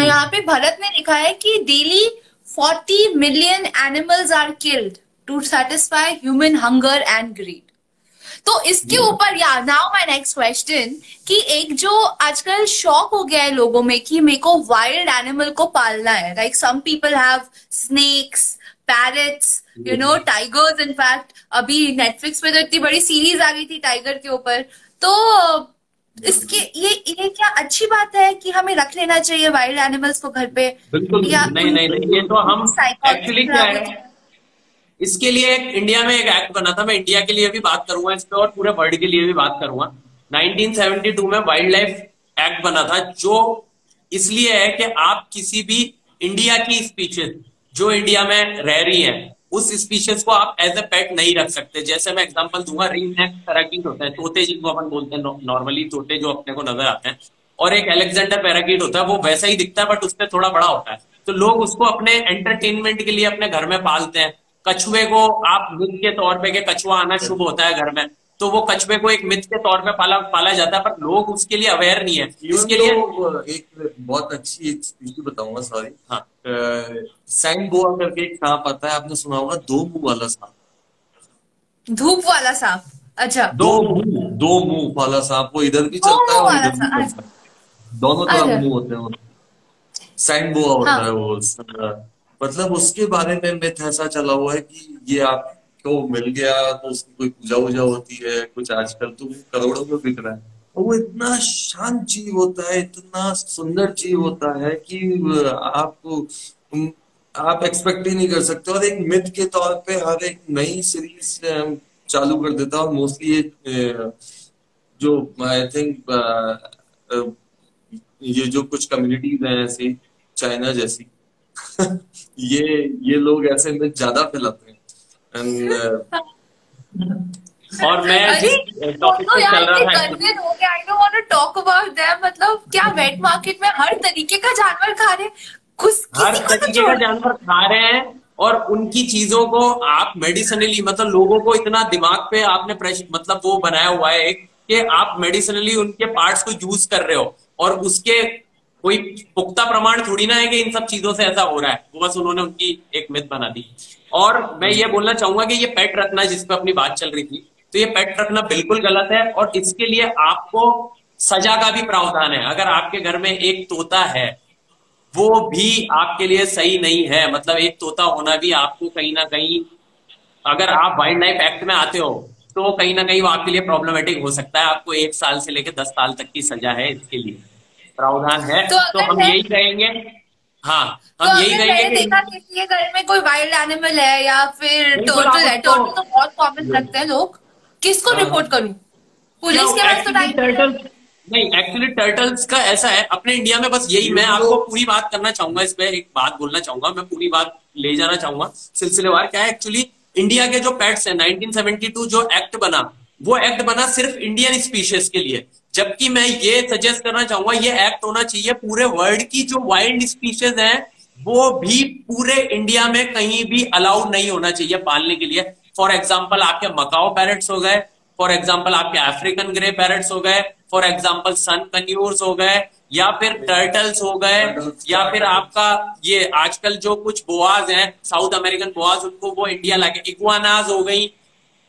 यहाँ पे भरत ने लिखा है कि daily 40 million animals are killed to satisfy human hunger and greed तो इसके। ऊपर या नाउ माय नेक्स्ट क्वेश्चन कि एक जो आजकल शौक हो गया है लोगों में कि मेरे को वाइल्ड एनिमल को पालना है like some people have snakes parrots you know tigers in fact अभी नेटफ्लिक्स पे तो इतनी बड़ी सीरीज़ आ गई थी टाइगर के ऊपर। तो इसके ये ये क्या अच्छी बात है कि हमें रख लेना चाहिए वाइल्ड एनिमल्स को घर पे? बिल्कुल या नहीं नहीं नहीं ये तो हम एक्चुअली क्या है? इसके लिए एक इंडिया में एक एक्ट बना था। मैं इंडिया के लिए भी बात करूँगा इस पे और पूरे वर्ल्ड के लिए भी बात करूँगा। 1972 में वाइल्ड लाइफ एक्ट बना था, जो इसलिए है कि आप किसी भी इंडिया की स्पीचेस जो इंडिया में रह रही है, उस स्पीशीज को आप एज ए पेट नहीं रख सकते। जैसे मैं एग्जांपल दूँगा रिंग नेक पैराकीट होता है, तोते जिनको अपन बोलते हैं नॉर्मली तोते जो अपने को नज़र आते हैं। और एक एलेक्जेंडर पैराकीट होता है, वो वैसा ही दिखता है बट उससे थोड़ा बड़ा होता है। तो लोग उसको अपने एंटरटेनमेंट के लिए, अपने घर में पालते हैं। कछुए को आप मिथ के तौर पे के कछुआ आना शुभ होता है घर में तो वो कछुए को एक मिथ के तौर पे पाला पाला जाता है पर लोग उसके लिए अवेयर नहीं है। इसके लिए एक बहुत अच्छी एक स्पीच बताऊँगा सॉरी हाँ। सैंड बोआ करके एक सांप आता है आपने सुना होगा दो मुँह वाला सांप। धूप वाला सांप अच्छा। दो मुँह दो मुँह वाला सांप वो इधर भी चलता है और इधर भी चलता है। दोनों तरफ़ अच्छा। मुँह होते हैं सैंड बोआ होता हाँ। है वो मतलब उसके बारे में मिथ ऐसा चला हुआ है कि ये आपको मिल गया तो उसकी कोई पूजा वूजा होती है, कुछ आजकल तो करोड़ों में बिक रहा है। और वो इतना शांत जीव होता है, इतना सुंदर जीव होता है कि आप आप एक्सपेक्ट ही नहीं कर सकते। और एक मिथ के तौर पे हर एक नई सीरीज़ चालू कर देता है। मोस्टली ये जो आई थिंक ये जो कुछ कम्युनिटीज हैं, ऐसी चाइना जैसी। ये ये लोग ऐसे में ज़्यादा फैलाते हैं। एंड uh, और मैं टॉपिक पे चल रहा था। टॉक अबाउट देम मतलब क्या वेट मार्केट में हर तरीके का जानवर खा रहे कुछ हर तो तरीके का जानवर खा रहे हैं और उनकी चीज़ों को आप मेडिसिनली मतलब लोगों को इतना दिमाग पे आपने प्रेशर मतलब वो बनाया हुआ है कि आप मेडिसिनली उनके पार्ट्स को यूज़ कर रहे हो और उसके कोई पुख्ता प्रमाण थोड़ी ना है कि इन सब चीज़ों से ऐसा हो रहा है। वो बस उन्होंने उनकी एक मिथ बना दी। और मैं ये बोलना चाहूँगा कि ये पेट रखना, जिस पे अपनी बात चल रही थी तो ये पेट रखना बिल्कुल गलत है और इसके लिए आपको सजा का भी प्रावधान है। अगर आपके घर में एक तोता है, वो भी आपके लिए सही नहीं है। मतलब एक तोता होना भी आपको कहीं ना कहीं, अगर आप वाइल्ड लाइफ एक्ट में आते हो तो कहीं ना कहीं वो आपके लिए प्रॉब्लमेटिक हो सकता है। आपको एक साल से लेकर दस साल तक की सजा है इसके लिए। प्रावधान है तो, तो हम यही कहेंगे। हाँ हम तो यही कहेंगे देखा किसी के घर में कोई वाइल्ड एनिमल है या फिर आप है टर्टल तो बहुत कॉमन रखते हैं लोग। किसको हाँ। रिपोर्ट करूँ? पुलिस के पास तो टाइम नहीं एक्चुअली टर्टल्स का ऐसा है अपने इंडिया में बस यही मैं आपको पूरी बात करना चाहूँगा इस पे एक बात बोलना चाहूँगा मैं पूरी बात ले जाना चाहूँगा। सिलसिलेवार क्या है एक्चुअली इंडिया के जो पेट्स हैं 1972 जो एक्ट बना वो एक्ट बना सिर्फ़ इंडियन स्पीशीज के लिए। जबकि मैं ये सजेस्ट करना चाहूँगा ये एक्ट होना चाहिए पूरे वर्ल्ड की जो वाइल्ड स्पीशीज हैं वो भी पूरे इंडिया में कहीं भी अलाउड नहीं होना चाहिए पालने के लिए। फॉर एग्ज़ाम्पल आपके मकाओ पैरट्स हो गए फॉर एग्ज़ाम्पल आपके अफ्रीकन ग्रे पैरट्स हो गए फॉर एग्ज़ाम्पल सन कन्यूर्स हो गए या फिर टर्टल्स हो गए या फिर आपका ये आजकल जो कुछ बोआज हैं साउथ अमेरिकन बोआज उनको वो इंडिया लाके इक्वानाज हो गई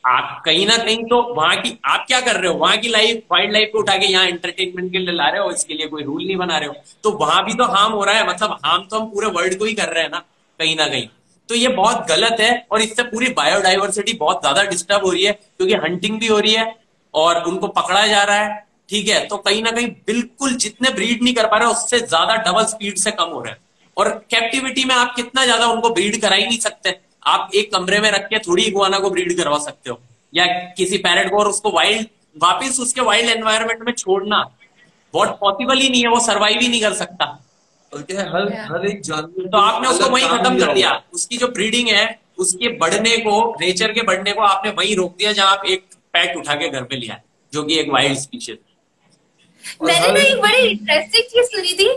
आप कहीं ना कहीं तो वहाँ की, आप क्या कर रहे हो? वहाँ की लाइफ वाइल्ड लाइफ को उठा के यहाँ एंटरटेनमेंट के लिए ला रहे हो, इसके लिए कोई रूल नहीं बना रहे हो। तो वहाँ भी तो हार्म हो रहा है। मतलब हार्म तो हम पूरे वर्ल्ड को ही कर रहे हैं ना, कहीं ना कहीं। तो ये बहुत गलत है और इससे पूरी बायोडाइवर्सिटी बहुत ज़्यादा डिस्टर्ब हो रही है, क्योंकि हंटिंग भी हो रही है और उनको पकड़ा जा रहा है। ठीक है? तो कहीं ना कहीं बिल्कुल जितने ब्रीड नहीं कर पा रहे, उससे ज़्यादा डबल स्पीड से कम हो रहे हैं। और कैप्टिविटी में आप कितना ज़्यादा उनको ब्रीड करा ही नहीं सकते। आप एक कमरे में रख के थोड़ी इगुआना को ब्रीड करवा सकते हो। या किसी पैरेट को और उसको वाइल्ड वापिस उसके वाइल्ड एनवायरनमेंट में छोड़ना। बहुत पॉसिबल ही नहीं है वो सर्वाइव ही नहीं कर सकता। और क्या है, हर हर एक जानवर तो आपने उसको वहीं खत्म कर दिया। उसकी जो ब्रीडिंग है उसके बढ़ने को नेचर के बढ़ने को आपने वहीं रोक दिया जहाँ आप एक पैट उठा के घर पे लिया जो कि एक वाइल्ड स्पीशीज मैंने ना एक बड़ी इंटरेस्टिंग चीज़ सुनी थी।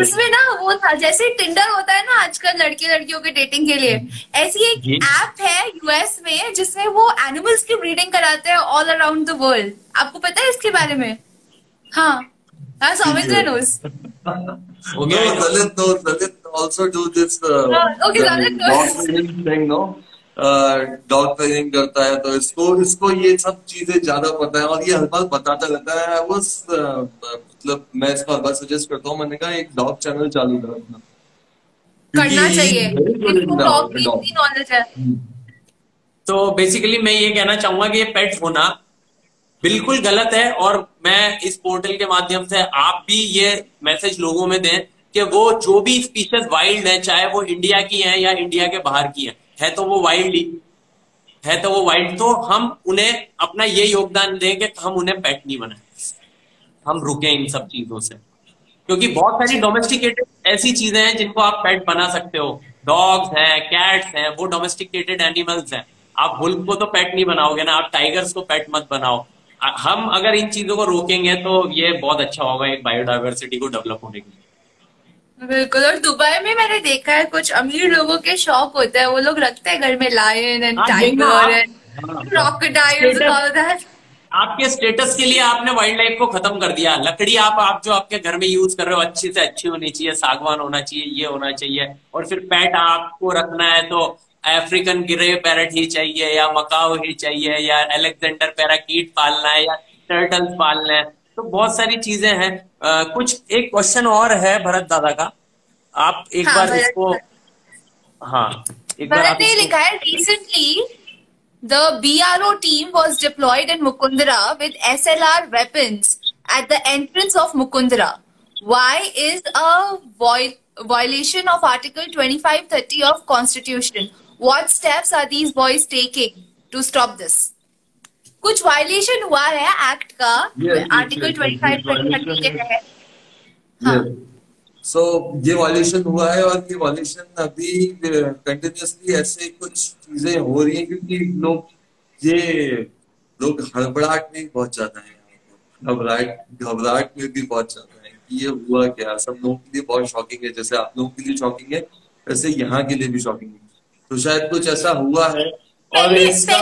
उसमें ना वो था जैसे टिंडर होता है ना आजकल लड़के लड़कियों के डेटिंग के लिए ऐसी एक ऐप है यूएस में जिसमें वो एनिमल्स की ब्रीडिंग कराते हैं ऑल अराउंड द वर्ल्ड आपको पता है इसके बारे में? हाँ। हाँ सौमित्र knows. हो No, गया है। Lalit, no, Lalit also do this uh, Oh, okay, Lalit dog knows. thing, no? Dog training करता है तो इसको इसको ये सब चीज़ें ज़्यादा पता है और ये हर बार बताता रहता है वो मतलब मैं इसको हर बार सजेस्ट करता हूँ मैंने कहा एक डॉग चैनल चालू कर अपना। करना चाहिए very good इनको in डॉग की dog. इतनी नॉलेज है। तो बेसिकली मैं ये कहना चाहूँगा कि ये पेट होना बिल्कुल गलत है और मैं इस पोर्टल के माध्यम से आप भी ये मैसेज लोगों में दें कि वो जो भी स्पीशीज वाइल्ड है चाहे वो इंडिया की है या इंडिया के बाहर की है है तो वो वाइल्ड ही है तो वो वाइल्ड तो हम उन्हें अपना ये योगदान दें कि हम उन्हें पेट नहीं बनाए हम रुके इन सब चीज़ों से। क्योंकि बहुत सारी डोमेस्टिकेटेड ऐसी चीज़ें हैं जिनको आप पेट बना सकते हो। डॉग्स हैं कैट्स हैं, वो डोमेस्टिकेटेड एनिमल्स हैं। आप बुल्क को तो पेट नहीं बनाओगे ना, आप टाइगर्स को पेट मत बनाओ। हम अगर इन चीज़ों को रोकेंगे तो ये बहुत अच्छा होगा, एक बायोडाइवर्सिटी को डेवलप होने के लिए। बिल्कुल और दुबई में मैंने देखा है कुछ अमीर लोगों के शौक होते हैं वो लोग रखते हैं घर में लायन एंड टाइगर एंड आपके स्टेटस के लिए आपने वाइल्ड लाइफ को खत्म कर दिया। लकड़ी आप आप जो आपके घर में यूज़ कर रहे हो अच्छी से अच्छी होनी चाहिए सागवान होना चाहिए ये होना चाहिए और फिर पेट आपको रखना है तो अफ्रीकन ग्रे पैरट ही चाहिए या मकाओ ही चाहिए या अलेक्जेंडर पैराकीट पालना है या टर्टल्स पालना है। तो बहुत सारी चीज़ें हैं। कुछ एक क्वेश्चन और है भरत दादा का। आप एक हाँ, बार इसको हाँ एक बार ने लिखा है recently the B R O team was deployed in Mukundra with S L R weapon at the entrance of Mukundra why is a violation of article twenty five thirty of constitution what steps are these boys taking to stop this कुछ violation हुआ है act का? Article twenty five के तहत हाँ। सो ये violation हुआ है और ये वॉल्यूशन अभी कंटिन्यूसली ऐसे कुछ चीज़ें हो रही हैं क्योंकि लोग ये लोग हड़बड़ाहट में बहुत ज़्यादा है। घबराहट घबराहट में भी बहुत ज़्यादा है कि ये हुआ क्या? सब लोगों के लिए बहुत शॉकिंग है जैसे आप लोगों के लिए शॉकिंग है वैसे यहाँ के लिए भी शॉकिंग है। तो शायद कुछ ऐसा हुआ है और इसका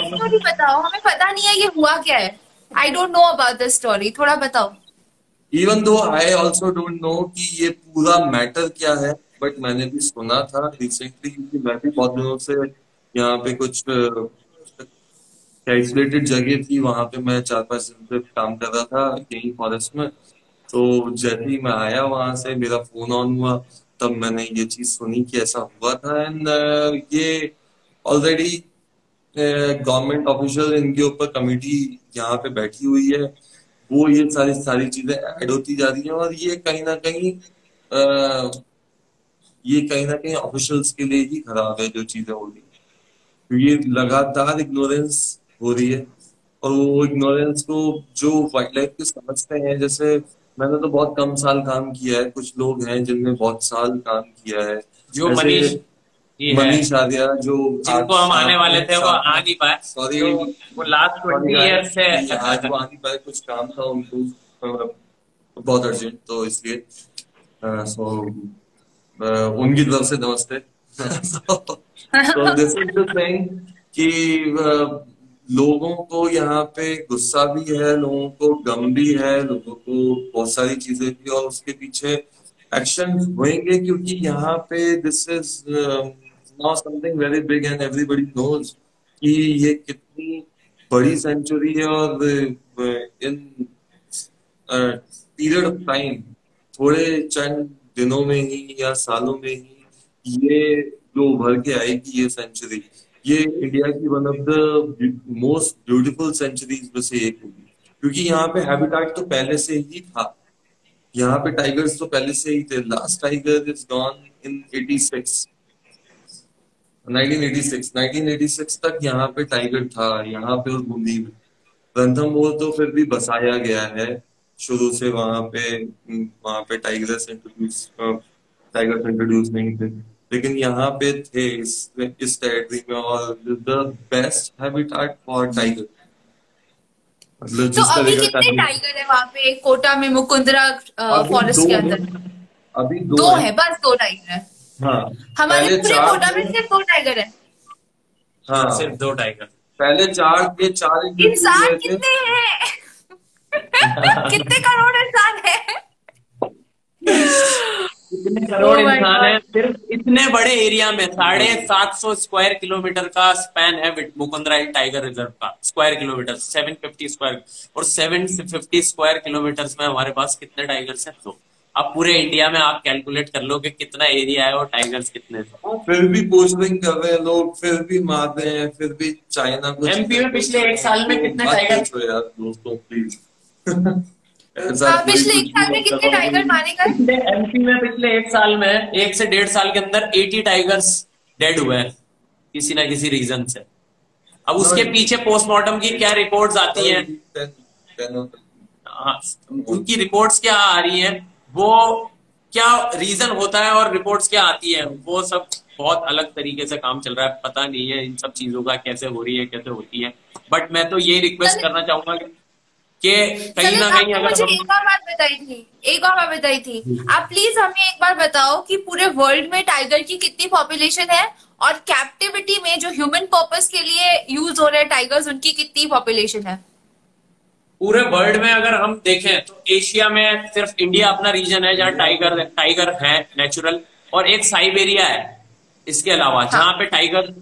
स्टोरी बताओ हमें पता नहीं है ये हुआ क्या है। I don't know about this story थोड़ा बताओ। Even though I also don't know कि ये पूरा मैटर क्या है बट मैंने भी सुना था रिसेंटली क्योंकि मैं भी बहुत दिनों से यहाँ पे कुछ आइसोलेटेड जगह थी वहाँ पे मैं चार पाँच दिन से काम कर रहा था यही फॉरेस्ट में। तो जैसे ही मैं आया वहाँ से मेरा फ़ोन ऑन हुआ तब मैंने ये चीज़ सुनी कि ऐसा हुआ था एंड ये ऑलरेडी गवर्नमेंट ऑफिशियल इनके ऊपर कमेटी यहाँ पे बैठी हुई है। वो ये सारी सारी चीज़ें ऐड होती जा रही हैं और ये कहीं ना कहीं आ, ये कहीं ना कहीं ऑफिशियल्स के लिए ही खराब है जो चीज़ें हो रही है। तो ये लगातार इग्नोरेंस हो रही है और वो इग्नोरेंस को जो वाइल्ड लाइफ के समझते हैं जैसे मैंने तो बहुत कम साल काम किया है। कुछ लोग हैं जिनने बहुत साल काम किया है। जो मनीष मनीष आर्या जो जिनको हम आने वाले थे वो आ नहीं पाए। सॉरी वो लास्ट ट्वेंटी ईयर से आज वो आ नहीं पाए कुछ काम था उनको बहुत अर्जेंट तो इसलिए सो उनकी तरफ़ से नमस्ते। So this is the thing कि लोगों को यहाँ पे गुस्सा भी है लोगों को गम भी है लोगों को बहुत सारी चीज़ें भी और उसके पीछे एक्शन होंगे क्योंकि यहाँ पे this is now something very big and everybody knows कि ये कितनी बड़ी सेंचुरी है और इन पीरियड ऑफ़ टाइम थोड़े चंद दिनों में ही या सालों में ही ये जो उभर के आएगी ये सेंचुरी ये इंडिया की one of the most beautiful sanctuaries में से एक होगी। क्योंकि यहाँ पे हैबिटाट तो पहले से ही था। यहाँ पे टाइगर्स तो पहले से ही थे। Last tiger is gone in 86 1986 1986 तक यहाँ पे टाइगर था यहाँ पे और बूंदी में। रणथम्बोर तो फिर भी बसाया गया है शुरू से वहाँ पे वहाँ पे टाइगर्स इंट्रोड्यूस टाइगर्स इंट्रोड्यूस नहीं थे। लेकिन यहाँ पे थे इस इस टेरिटरी में और the best habitat for tiger मतलब तो अभी कितने टाइगर है वहाँ पे? कोटा में मुकुंदरा फॉरेस्ट के अंदर। अभी दो, दो है। बस दो टाइगर है। हाँ। हमारे पूरे कोटा में सिर्फ़ दो टाइगर है। हाँ। सिर्फ़ दो टाइगर पहले चार के चार इंसान कितने हैं? कितने करोड़ इंसान है? कितने करोड़ oh इंसान है? सिर्फ़ इतने बड़े एरिया में साढ़े सात सौ स्क्वायर किलोमीटर का स्पैन है मुकुंदरा टाइगर रिज़र्व का। Square kilometre seven fifty square और सेवन फिफ्टी स्क्वायर किलोमीटर में हमारे पास कितने टाइगर्स हैं? तो अब पूरे इंडिया में आप कैलकुलेट कर लो कि कितना एरिया है और टाइगर्स कितने हाँ, फिर भी पोस्टिंग कर रहे हैं लोग फिर भी मार रहे हैं फिर भी चाइना को एमपी में पिछले एक साल में कितने टाइगर यार दोस्तों प्लीज़ हाँ, पिछले एक साल में कितने टाइगर मारे गए? एमपी में पिछले एक साल में एक से डेढ़ साल के अंदर एटी टाइगर्स डेड हुए हैं किसी ना किसी रीजन से। अब उसके पीछे पोस्टमार्टम की क्या रिपोर्ट्स आती हैं? हाँ, उनकी रिपोर्ट्स क्या आ रही हैं? वो क्या रीजन होता है और रिपोर्ट्स क्या आती है? वो सब बहुत अलग तरीके से काम चल रहा है। पता नहीं है इन सब चीज़ों का कैसे हो रही है कैसे होती है। बट मैं तो ये रिक्वेस्ट करना चाहूँगा कि कहीं ना कहीं अगर मुझे एक और बात बताई थी एक और बात बताई थी। आप प्लीज़ हमें एक बार बताओ कि पूरे वर्ल्ड में टाइगर की कितनी पॉपुलेशन है और कैप्टिविटी में जो ह्यूमन पर्पस के लिए यूज़ हो रहे हैं टाइगर्स उनकी कितनी पॉपुलेशन है? पूरे वर्ल्ड में अगर हम देखें तो एशिया में सिर्फ़ इंडिया अपना रीजन है जहाँ टाइगर टाइगर है नेचुरल और एक साइबेरिया है इसके अलावा हाँ. जहाँ पे टाइगर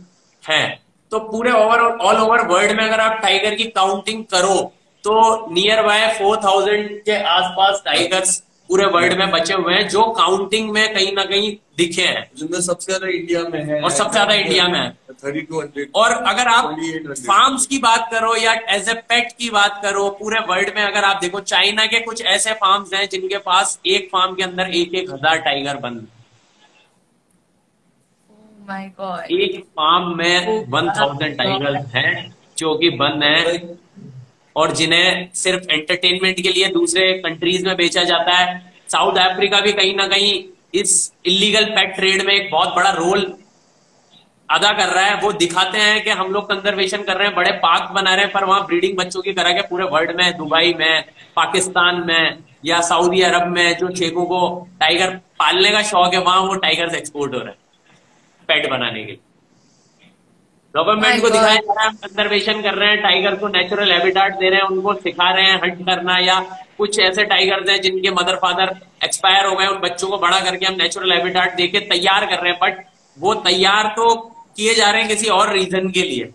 है तो पूरे ओवर ऑल ओवर वर्ल्ड में अगर आप टाइगर की काउंटिंग करो तो नियर बाय फोर थाउज़ेंड के आसपास टाइगर्स पूरे वर्ल्ड में बचे हुए हैं जो काउंटिंग में कहीं ना कहीं दिखे हैं। जिनमें सबसे ज़्यादा इंडिया में है। और सबसे ज़्यादा इंडिया में है। थर्टी टू हंड्रेड और अगर आप फार्म्स की बात करो या एज ए पेट की बात करो पूरे वर्ल्ड में अगर आप देखो चाइना के कुछ ऐसे फार्म्स हैं जिनके पास एक फार्म के अंदर एक एक हज़ार टाइगर बंद oh एक फार्म में वन थाउज़ेंड टाइगर हैं जो कि बंद है। और जिन्हें सिर्फ़ एंटरटेनमेंट के लिए दूसरे कंट्रीज़ में बेचा जाता है। साउथ अफ्रीका भी कहीं ना कहीं इस इलीगल पेट ट्रेड में एक बहुत बड़ा रोल अदा कर रहा है। वो दिखाते हैं कि हम लोग कंजर्वेशन कर रहे हैं, बड़े पार्क बना रहे हैं, पर वहाँ ब्रीडिंग बच्चों की करा के पूरे वर्ल्ड में, दुबई में, पाकिस्तान में या सऊदी अरब में जो शेखों को टाइगर पालने का शौक है, वहाँ वो टाइगर एक्सपोर्ट हो रहे हैं पेट बनाने के लिए। गवर्नमेंट को दिखाया जा रहा है कंजर्वेशन कर रहे हैं टाइगर को नेचुरल हैबिटाट दे रहे हैं उनको सिखा रहे हैं हंट करना या कुछ ऐसे टाइगर्स हैं जिनके मदर फादर एक्सपायर हो गए उन बच्चों को बड़ा करके हम नेचुरल हैबिटाट देके तैयार कर रहे हैं बट वो तैयार तो किए जा रहे हैं किसी और रीजन के लिए।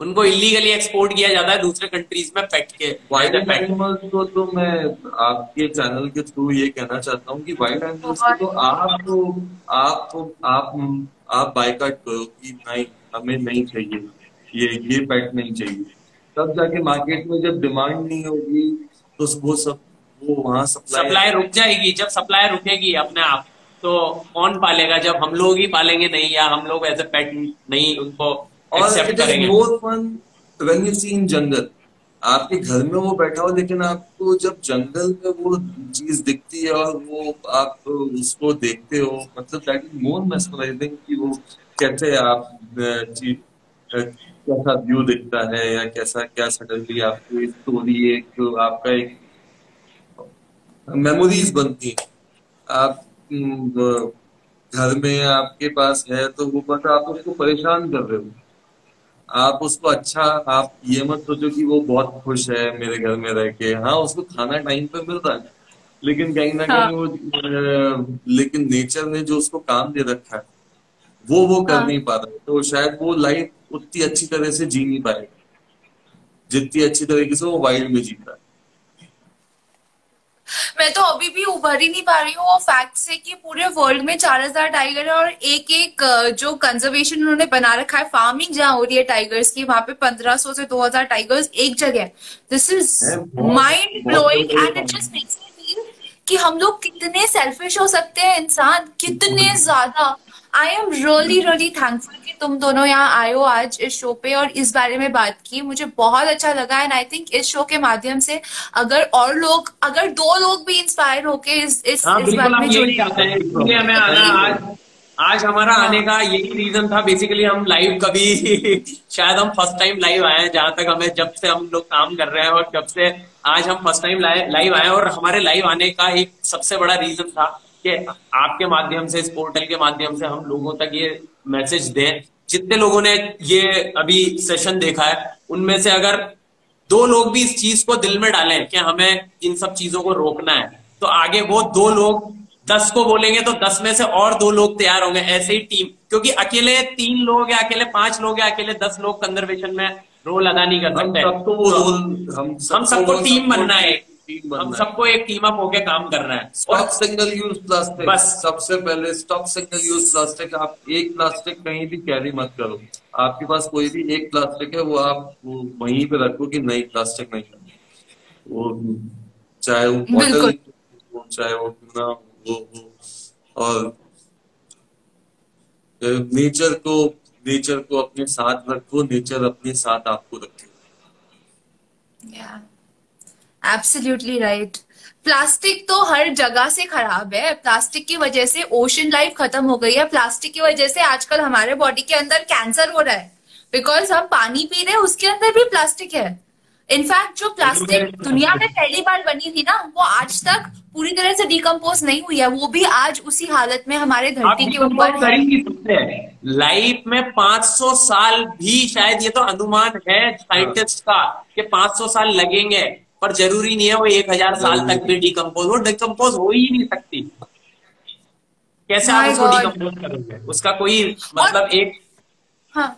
उनको इलीगली एक्सपोर्ट किया जाता है दूसरे कंट्रीज़ में पेट के वाइल्ड एनिमल्स को तो मैं आपके चैनल के थ्रू ये कहना चाहता हूँ कि वाइल्ड एनिमल्स को तो आप तो आप आप आप बाइकाट करो कि नहीं हमें नहीं चाहिए। ये ये पेट नहीं चाहिए। तब जाके मार्केट में जब डिमांड नहीं होगी तो वो सब वो वहाँ सप्लाई सप्लाई रुक जाएगी। जब सप्लाई रुकेगी अपने आप तो कौन पालेगा? जब हम लोग ही पालेंगे नहीं या हम लोग एज ए पैट नहीं उनको और it is more fun when you see in jungle आपके घर में वो बैठा हो, लेकिन आपको जब जंगल में वो चीज़ दिखती है और वो आप उसको देखते हो मतलब मोर कि वो कैसे आप कैसा व्यू दिखता है या कैसा, क्या सडनली आपको स्टोरी एक आपका एक मेमोरीज बनती है। आप घर में आपके पास है तो वो बस आप उसको परेशान कर रहे हो। आप उसको अच्छा आप ये मत सोचो कि वो बहुत खुश है मेरे घर में रह के। हाँ उसको खाना टाइम पे मिल रहा है। लेकिन कहीं ना हाँ। कहीं वो लेकिन नेचर ने जो उसको काम दे रखा है वो वो कर हाँ। नहीं पा रहा। तो शायद वो लाइफ उतनी अच्छी तरह से जी नहीं पाएगा। जितनी अच्छी तरीके से वो वाइल्ड में जीता है। अभी भी उभर ही नहीं पा रही हूँ। वो फैक्ट से कि पूरे वर्ल्ड में चार हज़ार टाइगर है और एक एक जो कंजर्वेशन उन्होंने बना रखा है फ़ार्मिंग जहाँ हो रही है टाइगर्स की वहाँ पे पंद्रह सौ से दो हज़ार टाइगर्स एक जगह है। This is mind blowing and it just makes me feel कि हम लोग कितने सेल्फिश हो सकते हैं इंसान कितने ज़्यादा। I am really really thankful तुम दोनों यहाँ आए हो आज इस शो पे और इस बारे में बात की। मुझे बहुत अच्छा लगा एंड आई थिंक इस शो के माध्यम से अगर और लोग अगर दो लोग भी इंस्पायर होके इस इस हाँ इस बात में जुड़े। हैं हमें आना आज आज हमारा आने का यही रीजन था। बेसिकली हम लाइव कभी शायद हम फ़र्स्ट टाइम लाइव आए हैं जहाँ तक हमें जब से हम लोग काम कर रहे हैं और जब से आज हम फ़र्स्ट टाइम लाइव आए हैं और हमारे लाइव आने का एक सबसे बड़ा रीजन था। कि आपके माध्यम से इस पोर्टल के माध्यम से हम लोगों तक ये मैसेज दें। जितने लोगों ने ये अभी सेशन देखा है उनमें से अगर दो लोग भी इस चीज़ को दिल में डालें कि हमें इन सब चीज़ों को रोकना है तो आगे वो दो लोग दस को बोलेंगे तो दस में से और दो लोग तैयार होंगे ऐसे ही टीम क्योंकि अकेले तीन लोग या अकेले पाँच लोग या अकेले दस लोग कंजर्वेशन में रोल अदा नहीं कर हम सकते। सबको वो रोल हम हम सबको टीम बनना है। हम सबको एक टीम अप होके काम करना है। स्टॉप सिंगल यूज़ प्लास्टिक बस। सबसे पहले स्टॉप सिंगल यूज़ प्लास्टिक आप एक प्लास्टिक कहीं भी कैरी मत करो। आपके पास कोई भी एक प्लास्टिक है वो आप वहीं पे रखो कि नहीं प्लास्टिक नहीं वो चाहे वो बॉटल चाहे वो ना वो हो। और नेचर को नेचर को अपने साथ रखो नेचर अपने साथ आपको रखे। एब्सोल्युटली राइट प्लास्टिक तो हर जगह से खराब है। प्लास्टिक की वजह से ओशन लाइफ खत्म हो गई है। प्लास्टिक की वजह से आजकल हमारे बॉडी के अंदर कैंसर हो रहा है। बिकॉज़ हम पानी पी रहे हैं उसके अंदर भी प्लास्टिक है। इनफैक्ट जो प्लास्टिक दुनिया में पहली बार बनी थी ना वो आज तक पूरी तरह से डिकम्पोज नहीं हुई है। वो भी आज उसी हालत में हमारे धरती के ऊपर लाइफ में 500 साल भी शायद ये तो अनुमान है साइंटिस्ट का कि 500 साल लगेंगे। पर ज़रूरी नहीं है वो 1000 साल तक भी डिकम्पोज वो डिकम्पोज हो ही नहीं सकती। कैसे आप उसको डिकम्पोज करोगे? उसका कोई मतलब एक हाँ।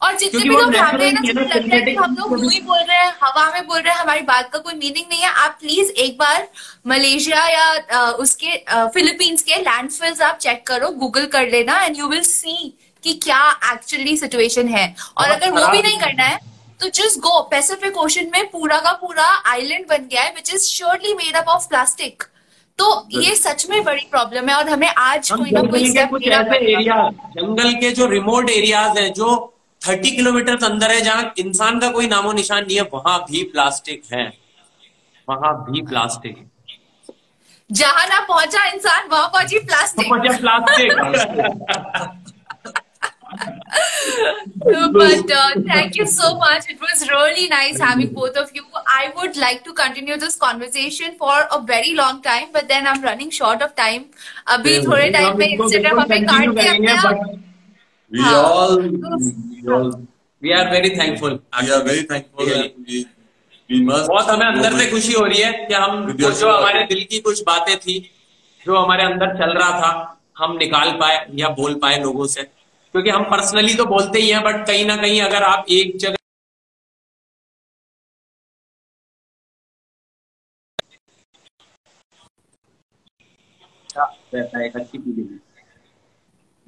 और जितने भी लोग जानते हैं ना लगता है कि हम लोग यूँ ही बोल रहे हैं हवा में बोल रहे हैं हमारी बात का कोई मीनिंग नहीं है। आप प्लीज़ एक बार मलेशिया या उसके फिलीपींस के लैंडफिल्स आप चेक करो गूगल कर लेना एंड यू विल सी कि क्या एक्चुअली सिचुएशन है। और अगर वो भी नहीं करना है तो जस्ट गो पैसिफिक ओशन में पूरा का पूरा आइलैंड बन गया है which is surely made up of plastic तो ये सच में बड़ी प्रॉब्लम है और हमें आज हम कोई ना कोई जंगल के स्टेप कुछ लेना ऐसे पड़ेगा। एरिया जंगल के जो रिमोट एरियाज़ हैं जो 30 किलोमीटर अंदर है जहाँ इंसान का कोई नामो निशान नहीं है वहाँ भी प्लास्टिक है। वहाँ भी प्लास्टिक जहाँ ना पहुँचा इंसान वहाँ पहुँची plastic plastic but uh, thank you so much. It was really nice having both of you. I would like to continue this conversation for a very long time, but then I'm running short of time. अभी थोड़े time पे Instagram हमें काट दे अपने we हाँ। all we all we are very thankful we are very thankful Really. we we must बहुत हमें अंदर से खुशी हो रही है कि हम जो हमारे दिल की कुछ बातें थी जो हमारे अंदर चल रहा था हम निकाल पाए या बोल पाए लोगों से क्योंकि हम पर्सनली तो बोलते ही हैं बट कहीं ना कहीं अगर आप एक जगह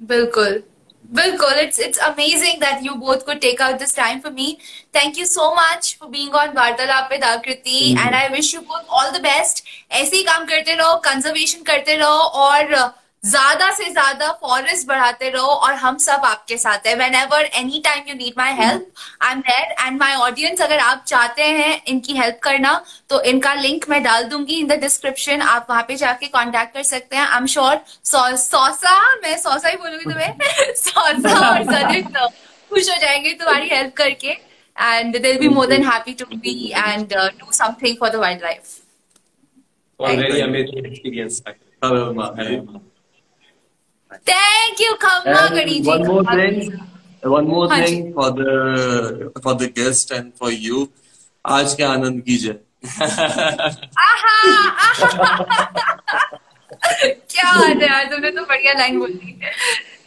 बिल्कुल। बिल्कुल it's it's amazing that you both could take out this time for me thank you so much for being on Vartalap with Aakriti and I wish you both all the best ऐसे ही काम करते रहो conservation करते रहो और uh, ज़्यादा से ज़्यादा फॉरेस्ट बढ़ाते रहो और हम सब आपके साथ है। Whenever any time you need my help I am there and my audience अगर आप चाहते हैं इनकी हेल्प करना तो इनका लिंक मैं डाल दूँगी इन द डिस्क्रिप्शन आप वहाँ पे जाके कांटेक्ट कर सकते हैं। आई एम श्योर सौसा मैं सौसा ही बोलूँगी तुम्हें। सौसा और सदित खुश हो जाएँगे तुम्हारी हेल्प करके। And they'll be more than happy to be and uh, do something for the wildlife. Very amazing experience. Hello. Thank you, Kamma And one more thing, one more हाँ thing for the for the guest and for you. आज के आनंद कीजिए। क्या बात है यार तुमने तो बढ़िया लाइन बोली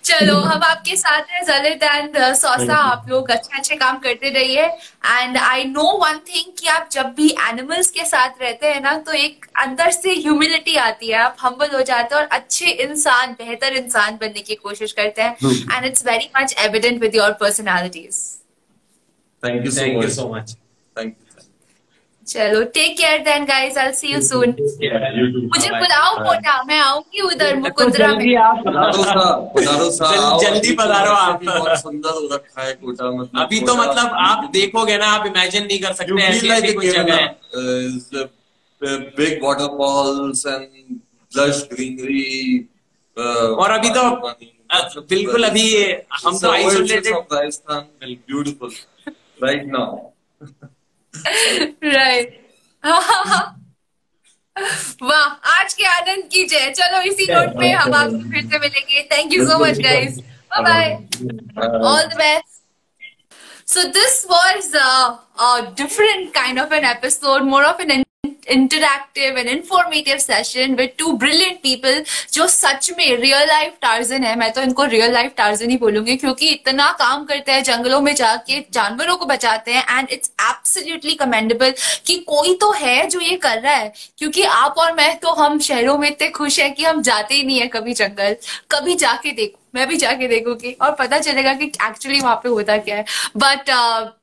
चलो हम आपके साथ हैं जलित एंड सौसा आप लोग अच्छे अच्छे काम करते रहिए। And I know one thing कि आप जब भी एनिमल्स के साथ रहते हैं ना तो एक अंदर से ह्यूमिलिटी आती है। आप हम्बल हो जाते हैं और अच्छे इंसान बेहतर इंसान बनने की कोशिश करते हैं। And it's very much evident with your personalities thank you so Thank you much thank you चलो take care then guys I see you soon मुझे बुलाओ कोटा मैं आऊँगी उधर मुकुंदरा में। जल्दी पधारो आप। बहुत सुंदर हो रखा है कोटा मतलब अभी तो मतलब आप देखोगे ना आप इमेजिन नहीं कर सकते ऐसी ऐसी कुछ जगह waterfalls and lush greenery. Uh, और अभी तो बिल्कुल अभी हम तो isolated Rajasthan, beautiful. Right now. Right वाह आज के आनंद की जय। चलो इसी नोट पे हम आपको फिर से मिलेंगे। Thank you so much guys bye all the best so this was a different kind of an episode more of an in- and and session with two brilliant people जो सच में रियल लाइफ टार्जन है। मैं तो इनको real life torsion ही बोलूँगी क्योंकि इतना काम करते हैं, जंगलों में जाके जानवरों को बचाते हैं एंड इट्स एब्सोल्युटली कमेंडेबल कि कोई तो है जो ये कर रहा है। क्योंकि आप और मैं तो हम शहरों में इतने खुश हैं कि हम जाते ही नहीं है कभी जंगल, कभी जाके देखो। मैं भी जाके देखूँगी और पता चलेगा कि एक्चुअली वहाँ पे होता क्या है। But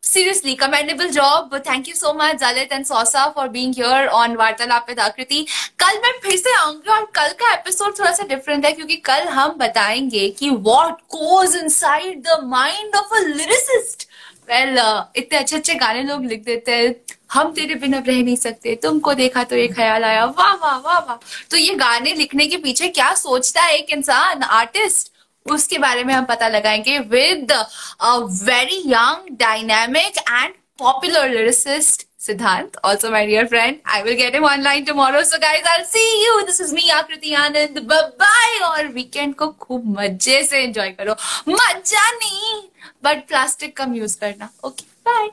seriously commendable job thank you so much जालित and Sousa for being here on Vartalap with Akriti कल मैं फिर से आऊँगी और कल का एपिसोड थोड़ा सा डिफरेंट है, क्योंकि कल हम बताएँगे कि what goes inside the mind of a lyricist well इतने अच्छे अच्छे गाने लोग लिख देते हैं। हम तेरे बिना रह नहीं सकते। तुमको देखा तो ये ख्याल आया। वाह वाह वाह वाह। तो ये गाने लिखने के पीछे क्या सोचता है एक इंसान? आर्टिस्ट उसके बारे में हम पता लगाएँगे with a very young dynamic and popular lyricist Siddhant also my dear friend I will get em online tomorrow me Aakriti Anand bye और वीकेंड को खूब मज़े से एंजॉय करो। मज़ा नहीं बट प्लास्टिक कम यूज़ करना। Okay bye